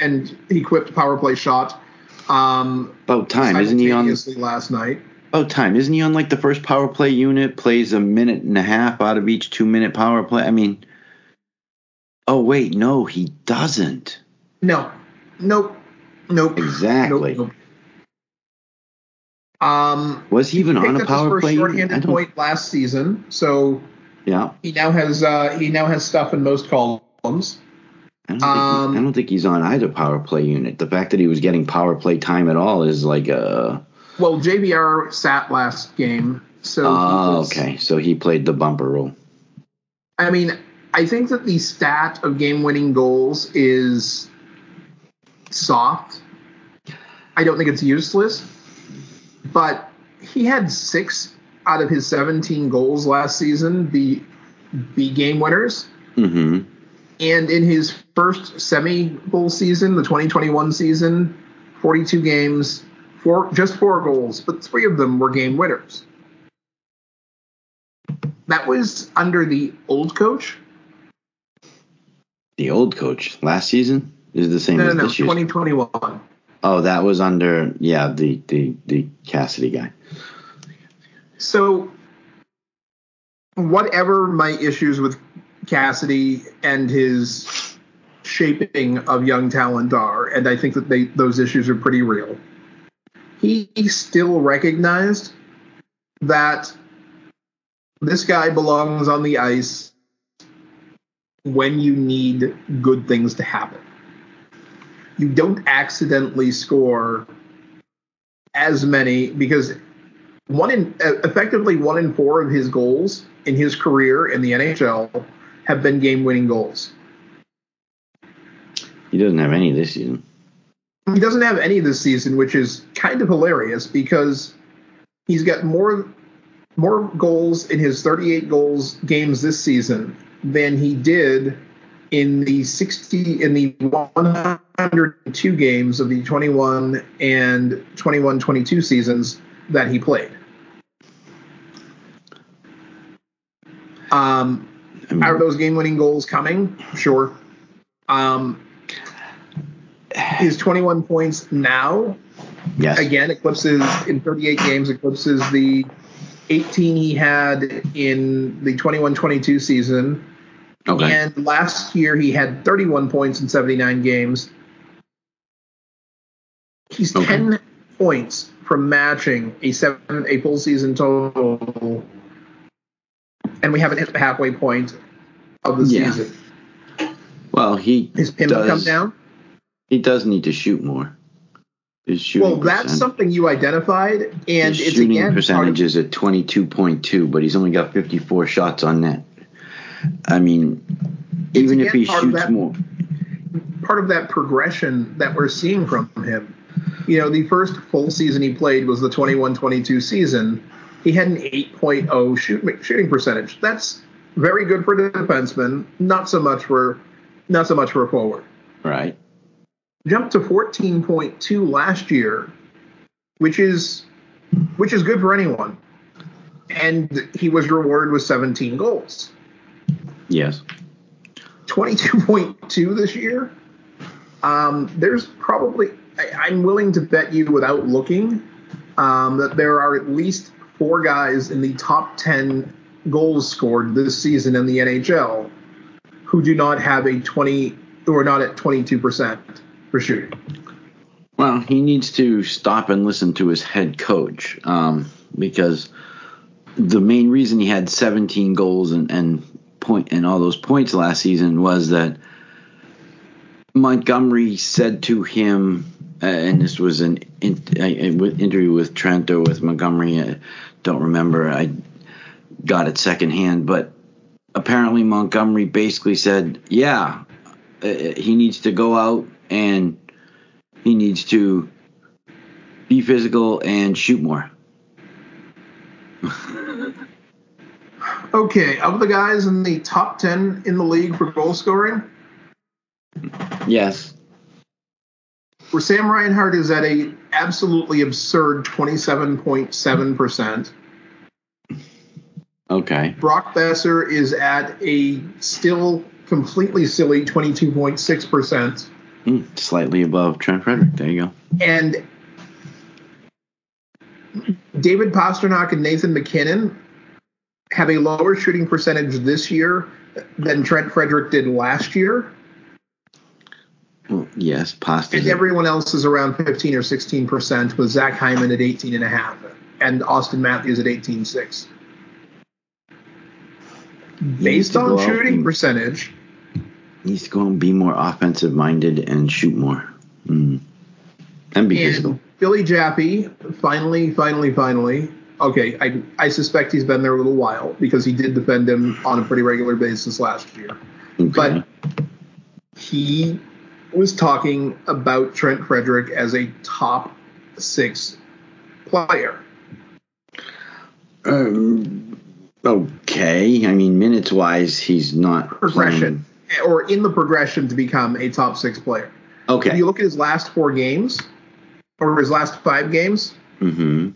and he equipped power play shot. Um, About time, isn't he on? last night? About time, isn't he on like the first power play unit? Plays a minute and a half out of each two minute power play. I mean, oh wait, no, he doesn't. No, nope, nope. Exactly. Nope, nope. Um, Was he even picked on a power play unit? Shorthanded point last season, so Yeah, he now has uh, he now has stuff in most columns. I don't, think Um, he, I don't think he's on either power play unit. The fact that he was getting power play time at all is like a. Well, JVR sat last game, so Oh, was- okay. So he played the bumper role. I mean, I think that the stat of game-winning goals is soft. I don't think it's useless, but he had six out of his 17 goals last season be be game winners. Mm-hmm. And in his first semi bowl season, the 2021 season, 42 games, four just four goals, but three of them were game winners. That was under the old coach. The old coach last season is the same No, no, as no, this year. 2021. Oh, that was under yeah the the the Cassidy guy. So, whatever my issues with Cassidy and his shaping of young talent are, and I think that they those issues are pretty real. He still recognized that this guy belongs on the ice when you need good things to happen. You don't accidentally score as many because one in uh, effectively one in four of his goals in his career in the NHL have been game-winning goals. He doesn't have any this season. He doesn't have any this season, which is kind of hilarious because he's got more more goals in his 38 goals games this season than he did in the 60 in the 102 games of the 21 and 21-22 seasons that he played. Um, I mean, are those game-winning goals coming? Sure. Um, his 21 points now yes. again eclipses in 38 games eclipses the 18 he had in the 21-22 season Okay. and last year he had 31 points in 79 games he's Okay. 10 points from matching a seven a full season total and we haven't hit the halfway point of the Yeah. season well, he his pin does. come down He does need to shoot more. His shooting well that's percent- something you identified and his it's shooting again percentage is at twenty two point two, but he's only got fifty four shots on net. I mean, even if he shoots that- more, part of that progression that we're seeing from him. You know, the first full season he played was the 21-22 season. He had an 8.0 shoot, shooting percentage. That's very good for a defenseman, not so much for not so much for a forward. right? Jumped to 14.2 last year, which is which is good for anyone. And he was rewarded with 17 goals. Yes. 22.2 this year. Um, there's probably, I, I'm willing to bet you without looking, um, that there are at least four guys in the top 10 goals scored this season in the NHL who do not have a 20 who are not at 22% for shooting. Well, he needs to stop and listen to his head coach um, because the main reason he had 17 goals and, and point and all those points last season was that Montgomery said to him, uh, and this was an in, uh, interview with Trent or with Montgomery. I don't remember. I got it secondhand, but apparently Montgomery basically said, "Yeah, uh, he needs to go out and he needs to be physical and shoot more." okay, of the guys in the top 10 in the league for goal scoring, Yes. Where Sam Reinhart is at a absolutely absurd 27.7%. Okay. Brock Boeser is at a still completely silly 22.6%. Mm, slightly above Trent Frederic. There you go. And David Pastrnak and Nathan MacKinnon have a lower shooting percentage this year than Trent Frederic did last year. Well, yes, pasta. And everyone else is around 15 or 16%, with Zach Hyman at 18.5 and a half, and Auston Matthews at 18.6. Based on shooting and- percentage, needs to go and be more offensive minded and shoot more. Mm. And be physical. and Billy Jaffe finally, finally, finally. Okay, I, I suspect he's been there a little while because he did defend him on a pretty regular basis last year. Okay. But he was talking about Trent Frederic as a top six player. Um, okay. I mean, minutes wise, he's not Progression, or in the progression to become a top six player. playing- If Okay. you look at his last four games, or his last five games, hmm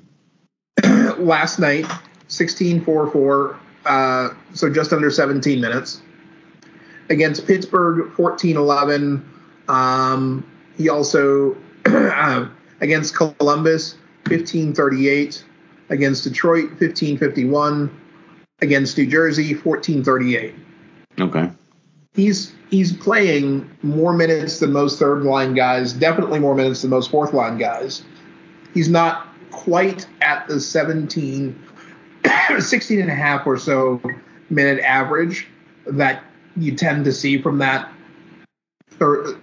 last night 16 4 4 uh, so just under 17 minutes against pittsburgh 14 11 um, he also uh, against columbus 1538, against detroit 1551, against new jersey 1438. Okay. he's he's playing more minutes than most third line guys definitely more minutes than most fourth line guys he's not quite at the 17 16 and a half or so minute average that you tend to see from that third,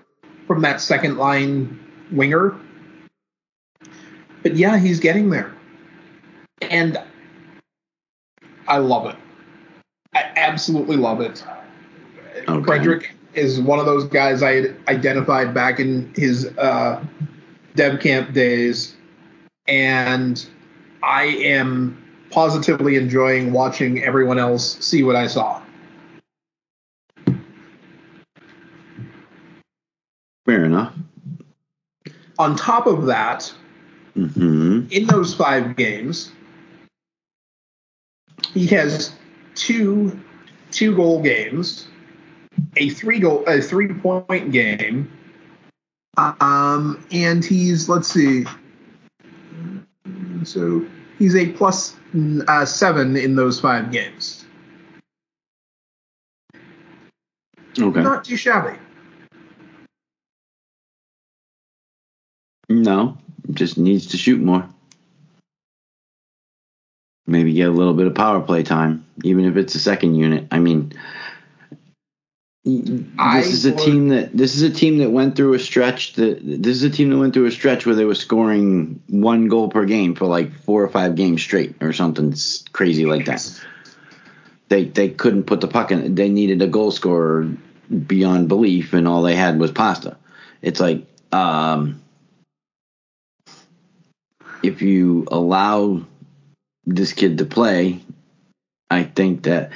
from that second line winger. But yeah he's getting there. And i love it. I absolutely love it. Okay. Frederic is one of those guys I identified back in his uh, dev camp days, and I am positively enjoying watching everyone else see what I saw. Fair enough. On top of that, hmm in those five games, he has two two goal games, a three goal a three point game, um, and he's let's see, so he's a plus uh, seven in those five games. Okay. Not too shabby. No, just needs to shoot more. Maybe get a little bit of power play time, even if it's a second unit. I mean, I this is a would- team that this is a team that went through a stretch that this is a team that went through a stretch where they were scoring one goal per game for like four or five games straight or something crazy like that. They they couldn't put the puck in. They needed a goal scorer beyond belief, and all they had was pasta. It's like um, if you allow this kid to play, I think that,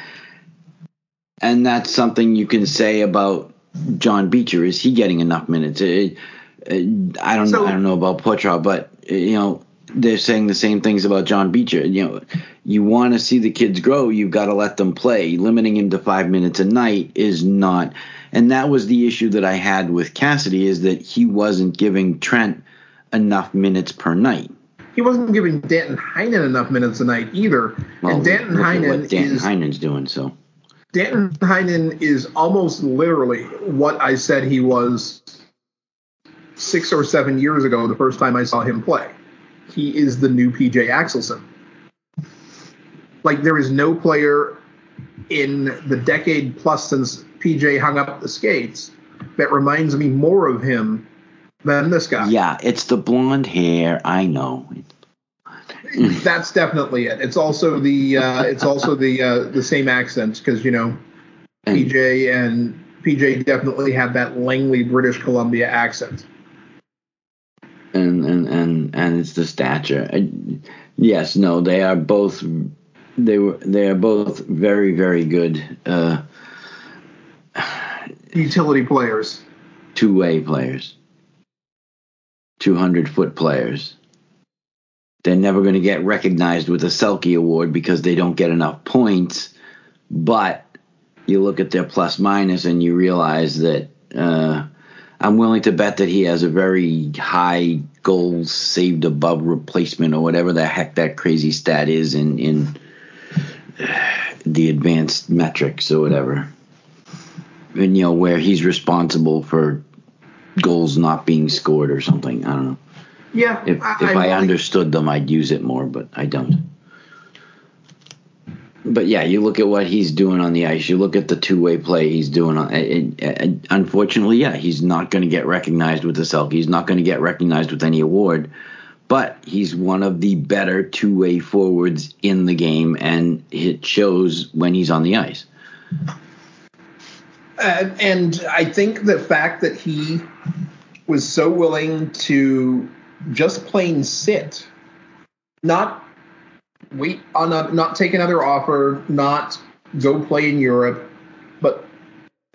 and that's something you can say about John Beecher. Is he getting enough minutes? It, it, I don't So- I don't know about Poitras, but you know they're saying the same things about John Beecher. You know, you want to see the kids grow, you've got to let them play. Limiting him to five minutes a night is not. And that was the issue that I had with Cassidy is that he wasn't giving Trent enough minutes per night. He wasn't giving Danton Heinen enough minutes a night either. Well, and Danton Heinen what Danton is Heinen's doing. So Danton Heinen is almost literally what I said he was six or seven years ago, the first time I saw him play. He is the new PJ Axelsson. Like there is no player in the decade plus since PJ hung up the skates that reminds me more of him than this guy. yeah, it's the blonde hair. I know. That's definitely it. It's also the uh, it's also the uh, the same accents because you know And- PJ and PJ definitely have that Langley British Columbia accent. and and and and it's the stature. Yes, no, they are both. They were. They are both very, very good uh, Utility players. two-way players, two hundred foot players. They're never going to get recognized with a Selke Award because they don't get enough points. But you look at their plus minus and you realize that uh, I'm willing to bet that he has a very high goals saved above replacement or whatever the heck that crazy stat is in in the advanced metrics or whatever. And you know where he's responsible for goals not being scored or something. I don't know. Yeah. If if I'm I understood them, I'd use it more, but I don't. But yeah, you look at what he's doing on the ice. You look at the two-way play he's doing. On, it, it, unfortunately, yeah, he's not going to get recognized with the Selke. He's not going to get recognized with any award. But he's one of the better two-way forwards in the game, and it shows when he's on the ice. Uh, and I think the fact that he was so willing to just plain sit, not wait on a, not take another offer, not go play in Europe, but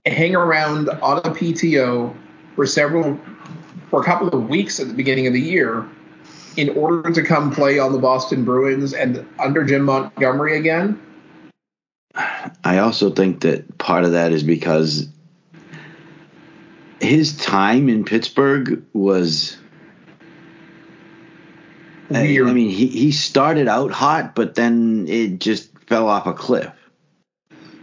hang around on a PTO for several, for a couple of weeks at the beginning of the year in order to come play on the Boston Bruins and under Jim Montgomery again. I also think that part of that is because his time in Pittsburgh was. I- Weird. I mean, he, he started out hot, but then it just fell off a cliff.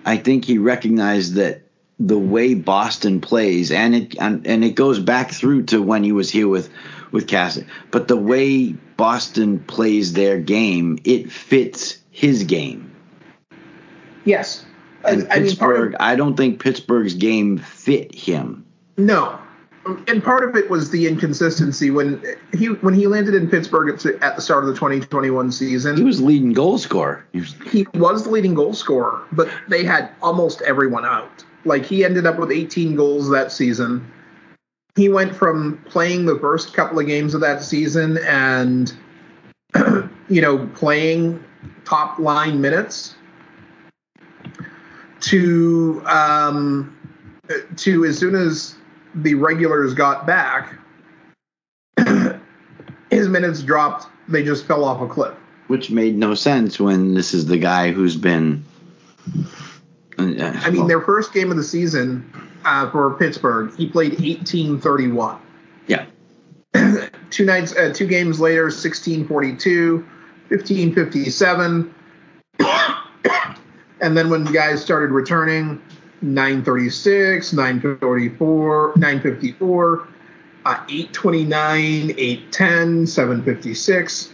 I think he recognized that the way Boston plays, and it and, and it goes back through to when he was here with with Cassidy, but the way Boston plays their game, it fits his game. Yes. I, And I mean, of- Pittsburgh, I don't think Pittsburgh's game fit him. No, and part of it was the inconsistency when he when he landed in Pittsburgh at, the- at the start of the 2021 season. He was leading goal scorer. He was, he was the leading goal scorer, but they had almost everyone out. Like he ended up with 18 goals that season. He went from playing the first couple of games of that season and you know playing top line minutes to um, to as soon as the regulars got back, his minutes dropped. They just fell off a cliff. which made no sense when this is the guy who's been. uh, I mean, their first game of the season uh, for Pittsburgh, he played 1831. yeah, Two nights, uh, two games later, 1642, 1557, and then when the guys started returning, 936, 944, 954, uh, 829, 810, 756.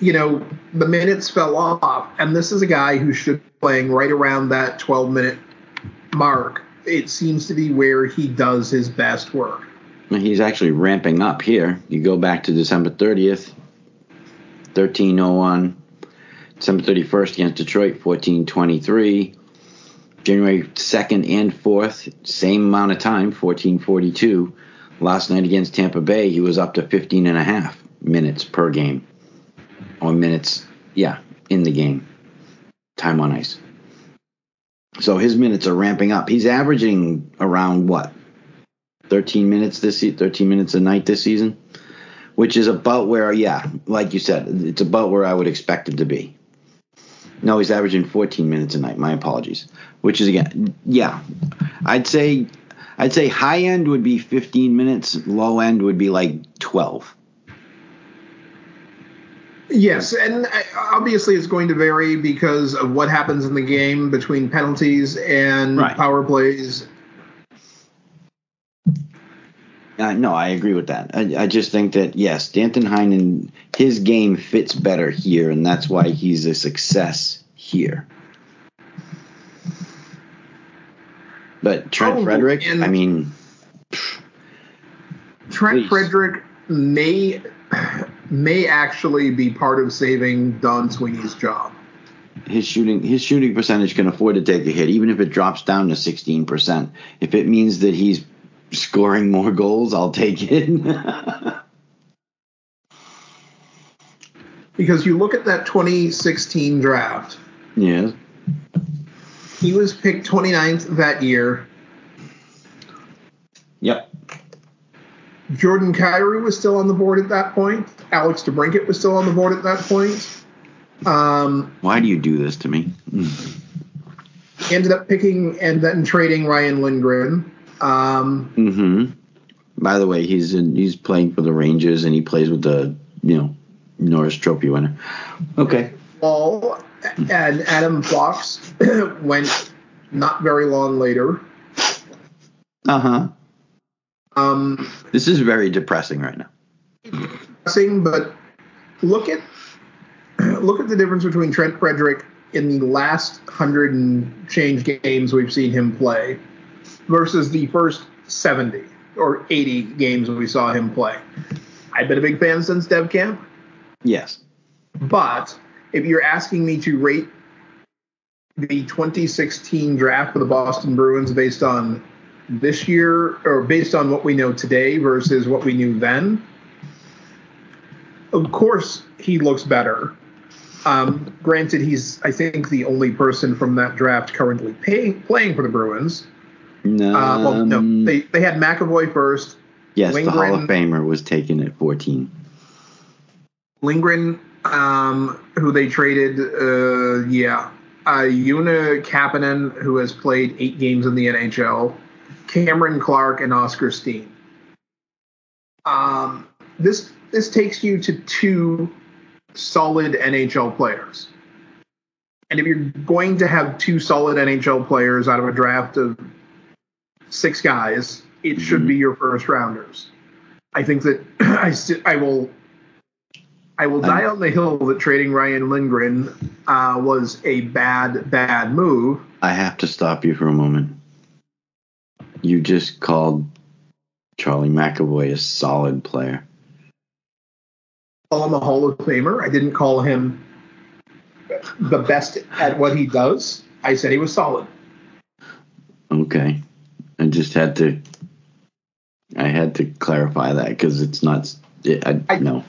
You know, the minutes fell off, and this is a guy who should be playing right around that 12 minute mark. It seems to be where he does his best work. he's actually ramping up here. You go back to December 30th, 1301. December 31st against Detroit, 1423. January 2nd and 4th, same amount of time, 1442. Last night against Tampa Bay, he was up to 15 and a half minutes per game. Or minutes, yeah, in the game. Time on ice. So his minutes are ramping up. He's averaging around what? 13 minutes this se- 13 minutes a night this season, which is about where yeah, like you said, it's about where I would expect him to be. No, he's averaging 14 minutes a night. My apologies. Which is again, yeah, I'd say I'd say high end would be 15 minutes, low end would be like 12. Yes, and obviously it's going to vary because of what happens in the game between penalties and Right. power plays. Uh, no, I agree with that. I, I just think that yes, Danton Heinen, his game fits better here, and that's why he's a success here. But Trent Oh, Frederic, I mean, Trent Please. Frederic may may actually be part of saving Don Sweeney's job. his shooting his shooting percentage can afford to take a hit, even if it drops down to sixteen percent. If it means that he's scoring more goals, I'll take it. Because you look at that 2016 draft, yes. he was picked 29th that year. Yep. Jordan Kyrou was still on the board at that point. Alex DeBrincat was still on the board at that point. Um, Why do you do this to me? ended up picking and then trading Ryan Lindgren. Um, Mm-hmm. By the way, he's in, he's playing for the Rangers and he plays with the you know Norris Trophy winner. Okay. Wall and Adam Fox went not very long later. Uh huh. Um, This is very depressing right now. interesting, but look at look at the difference between Trent Frederic in the last hundred and change games we've seen him play versus the first seventy or eighty games we saw him play. I've been a big fan since Dev Camp, Yes. but if you're asking me to rate the 2016 draft for the Boston Bruins based on this year or based on what we know today versus what we knew then, of course he looks better. Um, granted, he's I think the only person from that draft currently pay, playing for the Bruins. No. Uh, well, no, they they had McAvoy first, yes, the Hall of Famer was taken at 14. Lindgren, um, who they traded, uh, yeah, uh, Joona Koppanen, who has played eight games in the NHL, Cameron Clark, and Oscar Steen. Um, this this takes you to two solid NHL players. And if you're going to have two solid NHL players out of a draft of six guys, it should be your first rounders. I think that I st- I will I will die on the hill that trading Ryan Lindgren uh, was a bad bad move. I have to stop you for a moment. You just called Charlie McAvoy a solid player. Call him a Hall of Famer. I didn't call him the best at what he does. I said he was solid. Okay. I just had to I had to clarify that because it's not it, I, I- no.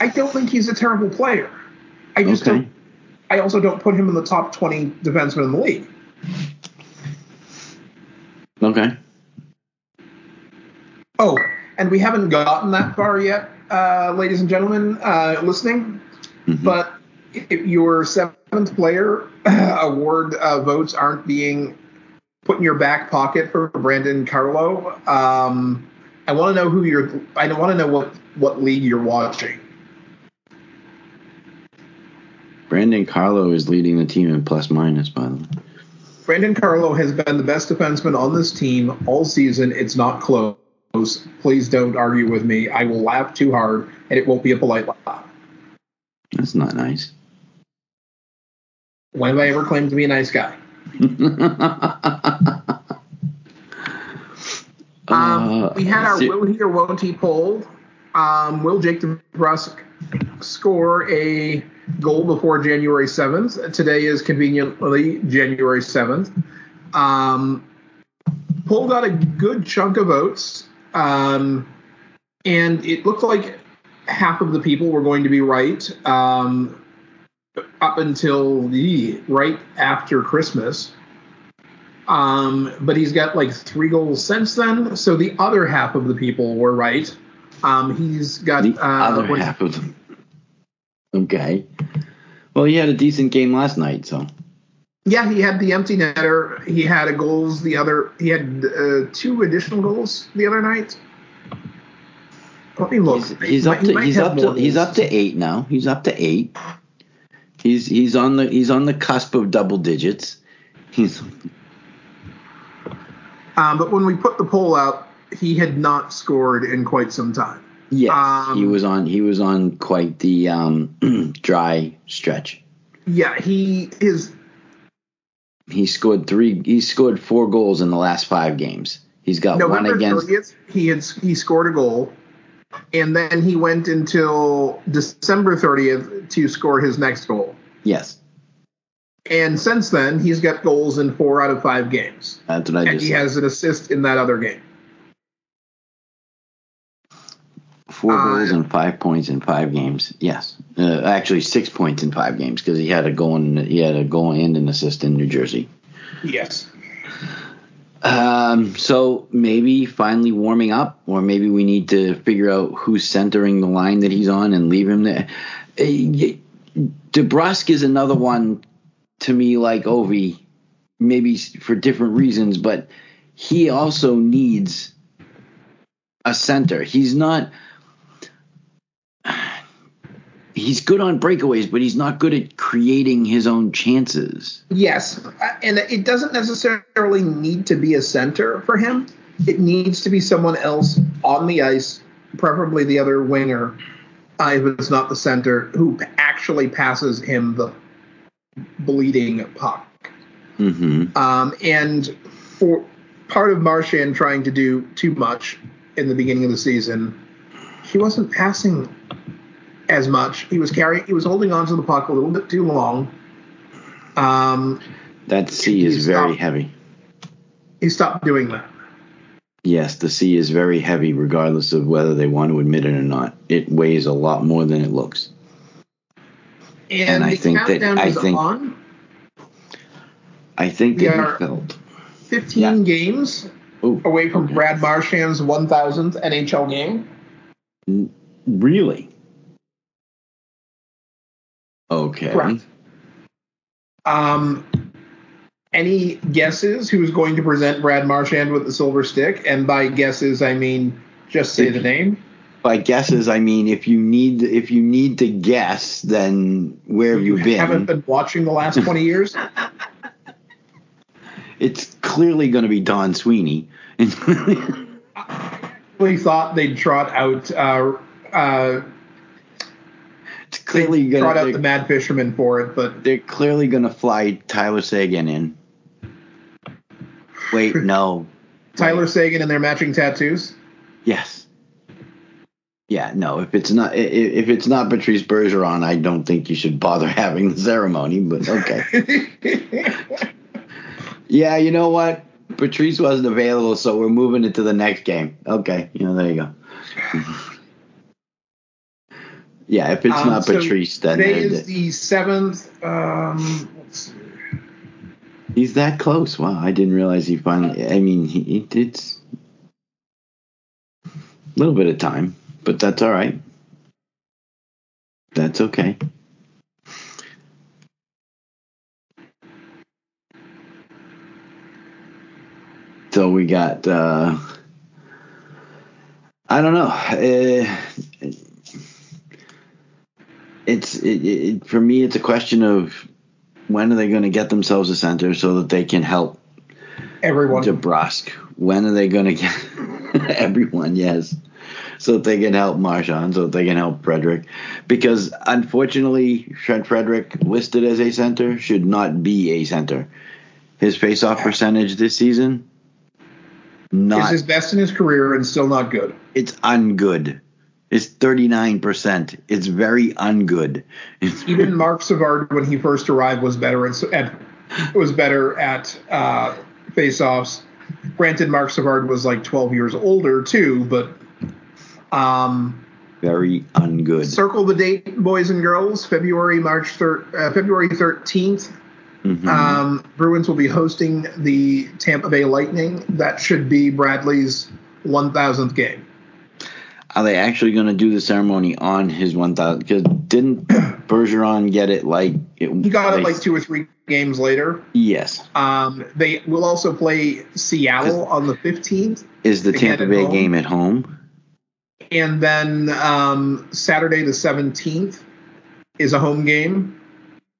I don't think he's a terrible player. I just Okay. don't. I also don't put him in the top twenty defensemen in the league. Okay. Oh, and we haven't gotten that far yet, uh, ladies and gentlemen uh, listening. Mhm. But if your seventh player award uh, votes aren't being put in your back pocket for Brandon Carlo, um, I want to know who you're. I want to know what what league you're watching. Brandon Carlo is leading the team in plus minus, by the way. Brandon Carlo has been the best defenseman on this team all season. It's not close. Please don't argue with me. I will laugh too hard, and it won't be a polite laugh. That's not nice. When have I ever claimed to be a nice guy? Um, we had our will he or won't he poll. Um, will Jake DeBrusk score a goal before January 7th? Today is conveniently January 7th. Um, poll got a good chunk of votes, um, and it looked like half of the people were going to be right um, up until the right after Christmas. Um, but he's got like three goals since then. So the other half of the people were right. Um, he's got the uh, other what- half of them. Okay. Well, he had a decent game last night, so Yeah, he had the empty netter. He had a goals the other. He had uh, two additional goals the other night. Let me look. He's, he's up He to might he's up to he's up to eight now. He's up to eight. He's he's on the he's on the cusp of double digits. He's Um, but when we put the poll out, he had not scored in quite some time. yes, Um, he was on he was on quite the um, dry stretch. Yeah, he is. He scored three. He scored four goals in the last five games. He's got one against. 30th, he had he scored a goal, and then he went until December 30th to score his next goal. Yes, And since then, he's got goals in four out of five games, that's what I and just he said. has an assist in that other game. Four uh, goals and five points in five games. Yes, uh, actually six points in five games because he had a goal and he had a goal and an assist in New Jersey. Yes. Um, so maybe finally warming up, or maybe we need to figure out who's centering the line that he's on and leave him there. DeBrusk is another one to me like Ovi, maybe for different reasons, but he also needs a center. He's not. He's good on breakaways, but he's not good at creating his own chances. Yes, and it doesn't necessarily need to be a center for him. It needs to be someone else on the ice, preferably the other winger, it's not the center, who actually passes him the bleeding puck. Mm-hmm. Um, and for part of Marchand trying to do too much in the beginning of the season, he wasn't passing as much. He was carrying, he was holding on to the puck a little bit too long. Um, That C is very heavy. he stopped doing that. Yes, the sea is very heavy, regardless of whether they want to admit it or not. It weighs a lot more than it looks. And, And I think that- I think- on. I think We that are- he felt. 15 Yeah. games Oh, away from okay. Brad Marchand's 1,000th NHL game. Really? Okay. Correct. Um, any guesses who's going to present Brad Marchand with the silver stick? And by guesses, I mean just say the name. By guesses, I mean if you need if you need to guess, then where have you been? Haven't been watching the last 20 years. It's clearly going to be Don Sweeney. We thought they'd trot out. Uh, uh, it's clearly going trot out the. Mad Fisherman for it, but They're clearly going to fly Tyler Seguin in. Wait, no. Tyler Seguin and their matching tattoos. Yes. Yeah, no. If it's not if it's not Patrice Bergeron, I don't think you should bother having the ceremony. But okay. yeah, you know what? Patrice wasn't available, so we're moving it to the next game. Okay, you know there you go. yeah, if it's Um, not so Patrice, then Today is the seventh. Um, let's see. He's that close. Wow, I didn't realize he finally. I mean, he, it's a little bit of time, but that's all right. That's okay. So we got. uh I don't know. Uh, it's it, it, for me. It's a question of when are they going to get themselves a center so that they can help Everyone. DeBrusk? When are they going to get everyone? Yes, so that they can help Marchand, so that they can help Frederic, because unfortunately, Trent Frederic listed as a center should not be a center. His face-off percentage this season, is not his best in his career and still not good. it's ungood. Nine percent. It's very ungood. Even Marc Savard, when he first arrived, was better at, was better at uh, face-offs. Granted, Marc Savard was like 12 years older too, but um, very ungood. circle the date, boys and girls. February March thir- uh, February 13th. Mhm. Um, Bruins will be hosting the Tampa Bay Lightning. That should be Bradley's 1,000th game. Are they actually going to do the ceremony on his 1000? Because didn't Bergeron get it like. It, He got it like two or three games later. Yes. Um, they will also play Seattle on the 15th. Is the Tampa Bay home. game at home? and then um, Saturday the seventeenth is a home game.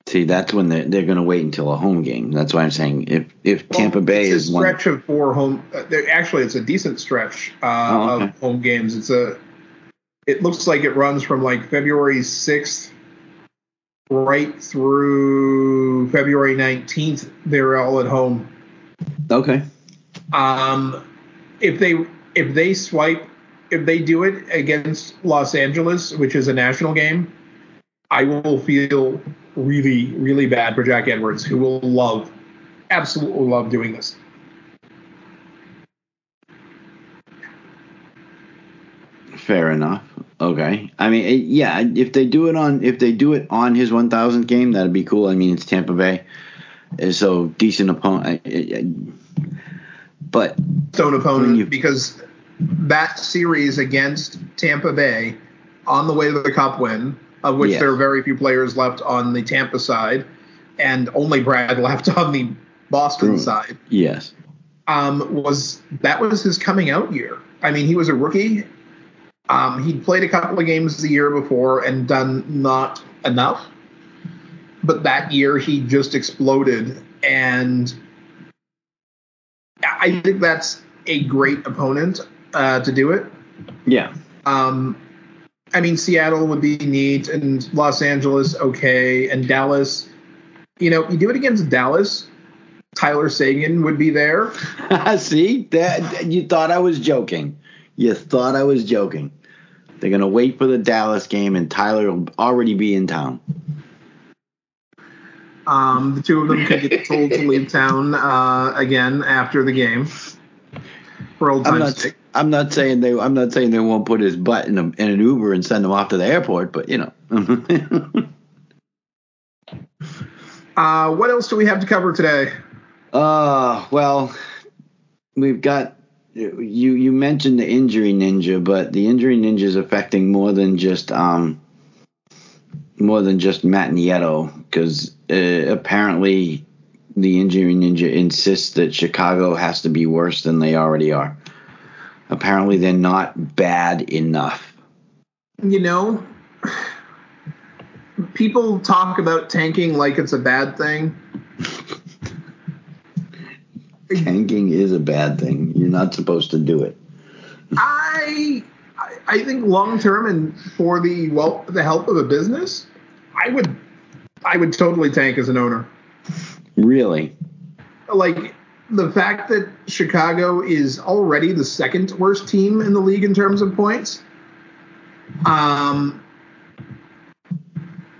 See, that's when they're, they're going to wait until a home game. That's why I'm saying if if Well, Tampa Bay it's is one, stretch of four home. Uh, actually, it's a decent stretch uh, Oh, okay. of home games. It's a. It looks like it runs from like February sixth right through February nineteenth. They're all at home. okay, Um, if they if they swipe if they do it against Los Angeles, which is a national game, I will feel really really bad for Jack Edwards, who will love absolutely love doing this. fair enough. Okay, I mean, it, yeah, if they do it on if they do it on his 1,000th game, that'd be cool. I mean, it's Tampa Bay, so decent opponent. I- I- But stone opponent you- because that series against Tampa Bay on the way to the cup win, of which Yeah. there are very few players left on the Tampa side, and only Brad left on the Boston True. side, yes, um, was that was his coming out year. I mean, he was a rookie. Um, he'd played a couple of games the year before and done not enough. But that year he just exploded, and I think that's a great opponent uh, to do it. yeah, Um, I mean, Seattle would be neat, and Los Angeles okay, and Dallas. You know, you do it against Dallas. Tyler Seguin would be there. See that you thought I was joking. You thought I was joking. They're gonna wait for the Dallas game, and Tyler will already be in town. Um, the two of them could get told to leave town uh, again after the game for old I'm not. sake. I'm not saying they. I'm not saying they won't put his butt in, a, in an Uber and send him off to the airport, but you know. Uh, what else do we have to cover today? Uh, well, we've got you. You mentioned the injury ninja, but the injury ninja is affecting more than just um more than just Matt Nieto because uh, apparently the injury ninja insists that Chicago has to be worse than they already are. Apparently, they're not bad enough. You know, people talk about tanking like it's a bad thing. Tanking is a bad thing. You're not supposed to do it. I I- think long term and for the well the help of a business, I would I would totally tank as an owner. Really? Like the fact that Chicago is already the second worst team in the league in terms of points. Um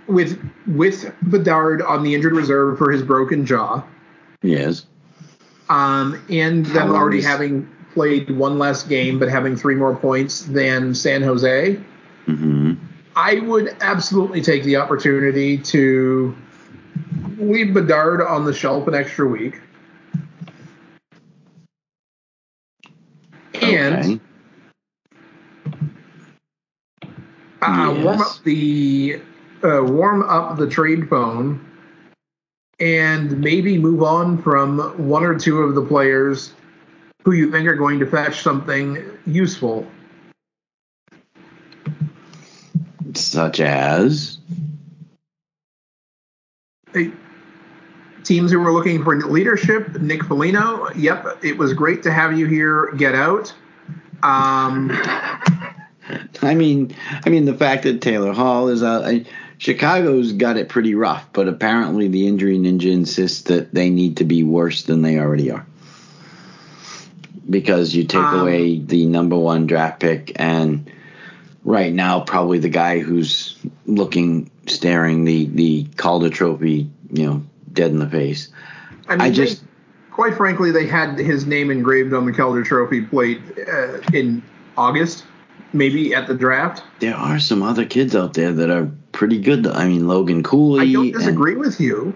with with Bedard on the injured reserve for his broken jaw. Yes. Um, and them already is- having played one less game but having three more points than San Jose. hmm I would absolutely take the opportunity to leave Bedard on the shelf an extra week. And Okay. uh, warm up the uh, warm up the trade phone and maybe move on from one or two of the players who you think are going to fetch something useful. Such as. Hey, teams who were looking for leadership, Nick Foligno. Yep, it was great to have you here. Get out. Um, I mean, I mean the fact that Taylor Hall is out. I, Chicago's got it pretty rough, but apparently the injury ninja insists that they need to be worse than they already are. Because you take Um, away the number one draft pick, and right now probably the guy who's looking, staring the the Calder Trophy, you know, dead in the face. I mean, I they- just- quite frankly, they had his name engraved on the Calder Trophy plate uh, in August, maybe at the draft. There are some other kids out there that are pretty good. I mean, Logan Cooley. I don't and- disagree with you,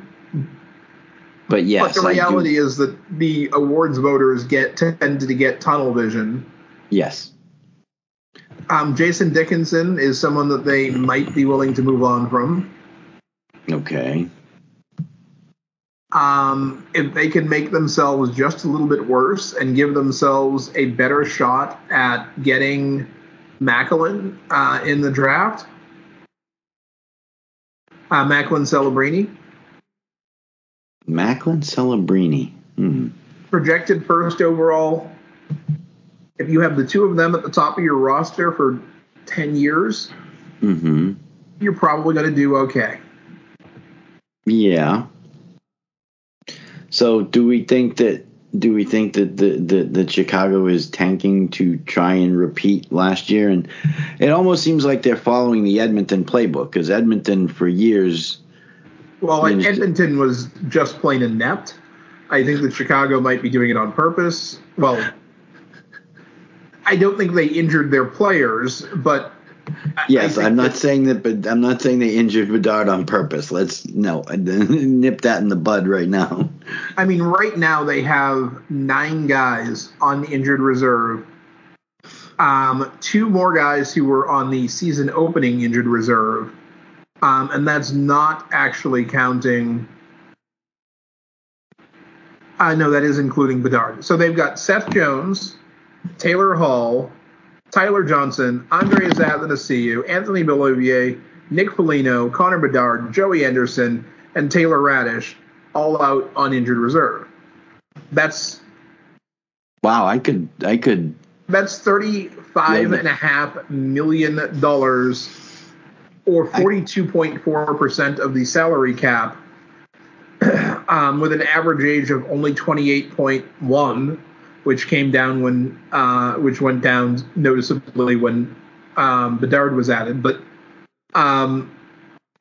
but yes, but the reality is that the awards voters get tend to get tunnel vision. yes. Um, Jason Dickinson is someone that they might be willing to move on from. Okay. um, if they can make themselves just a little bit worse and give themselves a better shot at getting Macklin uh, in the draft. Uh, Macklin Celebrini. Macklin Celebrini. Hmm. Projected first overall. If you have the two of them at the top of your roster for 10 years, Mm-hmm. you're probably going to do okay. Yeah. So do we think that do we think that the, the that Chicago is tanking to try and repeat last year? And it almost seems like they're following the Edmonton playbook because Edmonton for years. Well, Edmonton was just plain inept. I think that Chicago might be doing it on purpose. Well, I don't think they injured their players, but Yes, I'm not saying that, but I'm not saying they injured Bedard on purpose. Let's no nip that in the bud right now. I mean, right now they have nine guys on the injured reserve. Um, two more guys who were on the season opening injured reserve, um, and that's not actually counting. Uh, know that is including Bedard. So they've got Seth Jones, Taylor Hall, Tyler Johnson, Andreas Athanasiou, Anthony Beauvillier, Nick Foligno, Connor Bedard, Joey Anderson, and Taylor Raddysh all out on injured reserve. That's Wow, I could I could that's thirty-five and a half million dollars, or forty-two point four percent of the salary cap, um, with an average age of only twenty-eight point one, which came down when uh, which went down noticeably when um, Bedard was added. But um,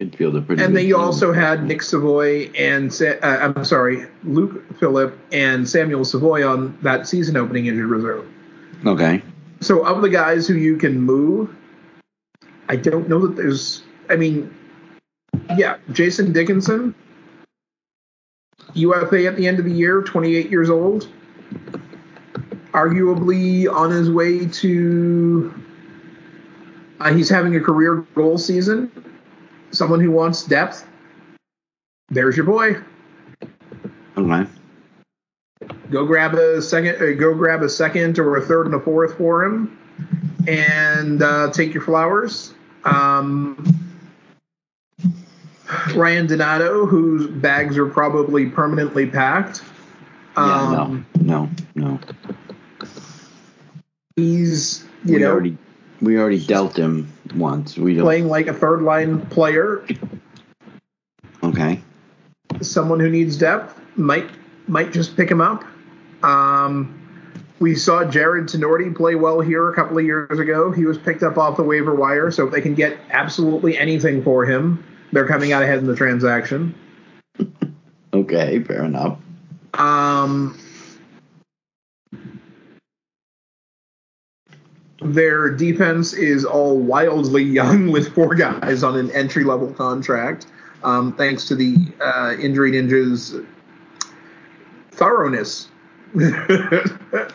midfield a pretty. and then you also had Nick Savoy and Sa- uh, I'm sorry, Luke Philp and Samuel Savoie on that season opening injured reserve. okay. So of the guys who you can move, I don't know that there's. I mean, yeah, Jason Dickinson, UFA at the end of the year, 28 years old, arguably on his way to. Uh, he's having a career goal season. Someone who wants depth. There's your boy. Okay. Go grab a second. Uh, go grab a second or a third and a fourth for him, and uh, take your flowers. Um, Ryan Donato, whose bags are probably permanently packed. Yeah, Um, no, no, no. He's you we know already we already dealt him once. We don't. playing like a third line player. Okay. Someone who needs depth might might just pick him up. Um, we saw Jared Tenorti play well here a couple of years ago. He was picked up off the waiver wire, so if they can get absolutely anything for him, they're coming out ahead in the transaction. Okay. Fair enough. Um, their defense is all wildly young with four guys on an entry level contract, um, thanks to the uh, injury ninjas' thoroughness.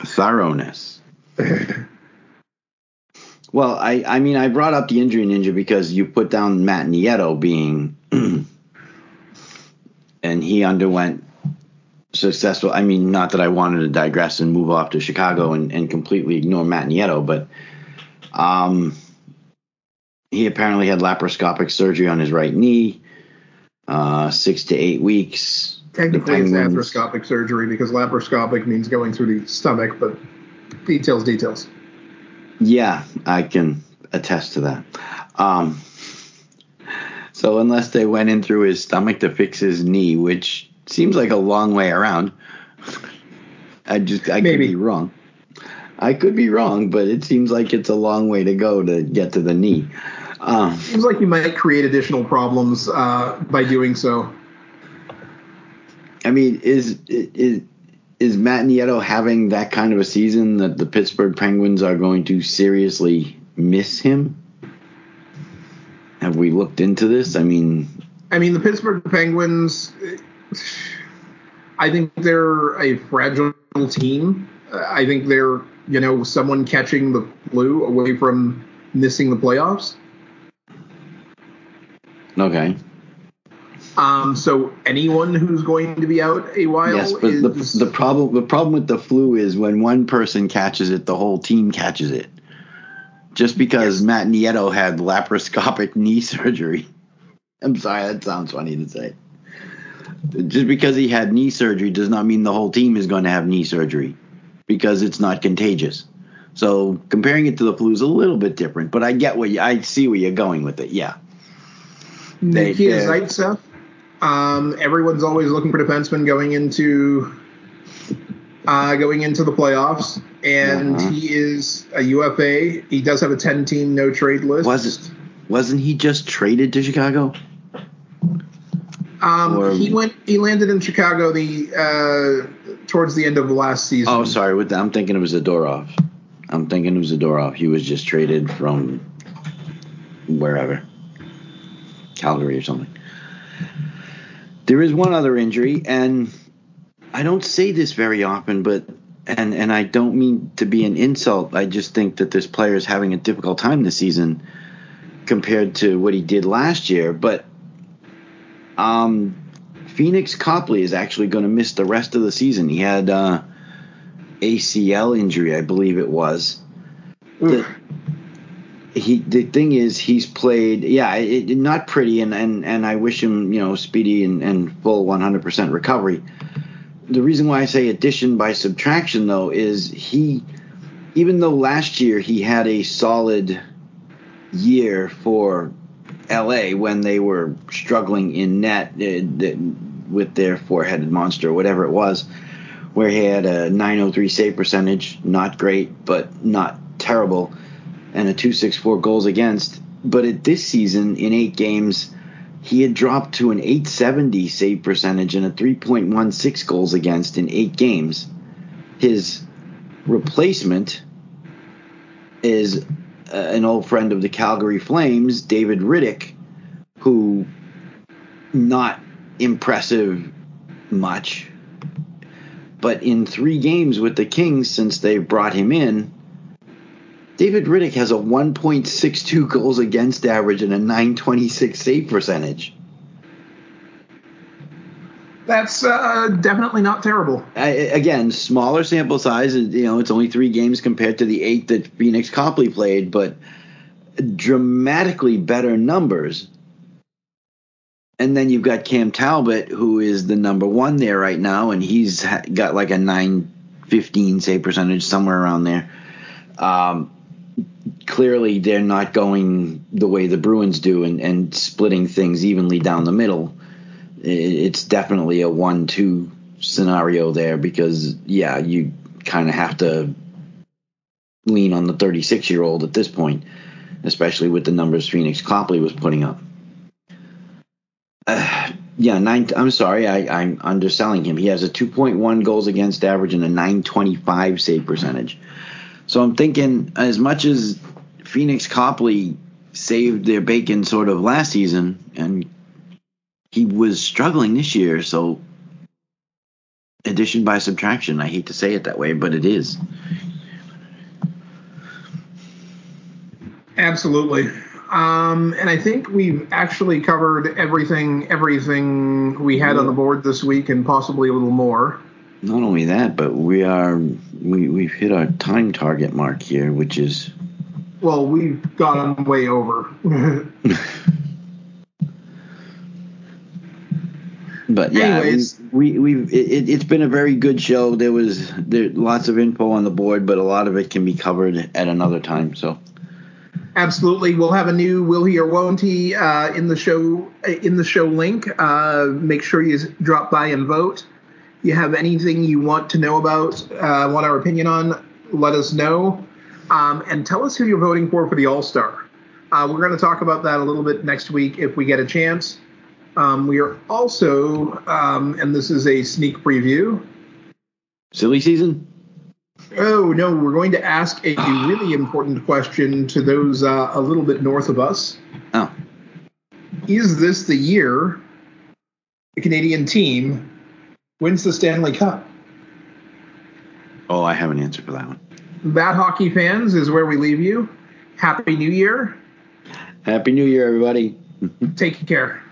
Thoroughness. well, I I mean I brought up the injury ninja because you put down Matt Nieto being, and he underwent successful. I mean, not that I wanted to digress and move off to Chicago and, and completely ignore Matt Nieto, but um, he apparently had laparoscopic surgery on his right knee, uh, six to eight weeks. Technically, it's The arthroscopic surgery because laparoscopic means going through the stomach, but details, details. Yeah, I can attest to that. Um, so unless they went in through his stomach to fix his knee, which seems like a long way around, I just I could be wrong. I could be wrong, but it seems like it's a long way to go to get to the knee. Um, Seems like you might create additional problems uh, by doing so. I mean, is is is Matt Nieto having that kind of a season that the Pittsburgh Penguins are going to seriously miss him? Have we looked into this? I mean, I mean, the Pittsburgh Penguins, I think they're a fragile team. I think they're, you know, someone catching the flu away from missing the playoffs. okay. Um, so anyone who's going to be out a while Yes, but is the the problem the problem with the flu is when one person catches it, the whole team catches it. just because Matt Nieto had laparoscopic knee surgery. I'm sorry, that sounds funny to say. Just because he had knee surgery does not mean the whole team is going to have knee surgery because it's not contagious. So comparing it to the flu is a little bit different, but I get where you, I see where you're going with it. Yeah. Nikita Zaitsev. Um, everyone's always looking for defensemen going into uh, going into the playoffs, and Uh-huh. he is a UFA. He does have a ten-team no trade list. Wasn't wasn't he just traded to Chicago? Um, or- he went. He landed in Chicago the uh, towards the end of the last season. Oh, sorry. With I'm thinking it was Zadorov. I'm thinking it was Zadorov. He was just traded from wherever, Calgary or something. There is one other injury, and I don't say this very often, but and and I don't mean to be an insult. I just think that this player is having a difficult time this season compared to what he did last year. But um, Pheonix Copley is actually going to miss the rest of the season. He had uh, ACL injury, I believe it was. The, he the thing is he's played yeah it, it- not pretty and, and and I wish him you know speedy and, and full 100% recovery. The reason why I say addition by subtraction though is he even though last year he had a solid year for LA when they were struggling in net uh, with their four-headed monster whatever it was where he had a 903 save percentage, not great, but not terrible, and a 264 goals against. But at this season, in eight games, he had dropped to an 870 save percentage and a 3.16 goals against in eight games. His replacement is uh, an old friend of the Calgary Flames, David Rittich, who not impressive much but in three games with the Kings since they brought him in, David Rittich has a 1.62 goals against average and a 926 save percentage. That's uh, definitely not terrible. I, again, smaller sample size. You know, it's only three games compared to the eight that Pheonix Copley played, but dramatically better numbers. And then you've got Cam Talbot, who is the number one there right now, and he's got like a 915 save percentage, somewhere around there. Um, clearly, they're not going the way the Bruins do and, and splitting things evenly down the middle. It's definitely a one-two scenario there because, yeah, you kind of have to lean on the 36-year-old at this point, especially with the numbers Pheonix Copley was putting up. Uh, yeah, nine. I'm sorry, I, I'm underselling him. He has a 2.1 goals against average and a 925 save percentage. So I'm thinking, as much as Pheonix Copley saved their bacon sort of last season, and he was struggling this year, so addition by subtraction. I hate to say it that way, but it is. Absolutely. Um, and I think we've actually covered everything everything we had on the board this week and possibly a little more. Not only that, but we are we we've hit our time target mark here, which is Well, we've gone way over. But yeah, Anyways. we, we we've it, it's been a very good show. There was there lots of info on the board, but a lot of it can be covered at another time. So Absolutely, we'll have a new "Will He or Won't He" uh, in the show in the show link. Uh, make sure you drop by and vote. You have anything you want to know about, uh, want our opinion on, let us know, um, and tell us who you're voting for for the All Star. Uh, we're going to talk about that a little bit next week if we get a chance. Um, we are also, um, and this is a sneak preview. silly season. Oh no, we're going to ask a really important question to those uh, a little bit north of us. Oh, Is this the year the Canadian team wins the Stanley Cup? oh, I have an answer for that one. That hockey fans is where we leave you. Happy New Year. Happy New Year, everybody. Take care.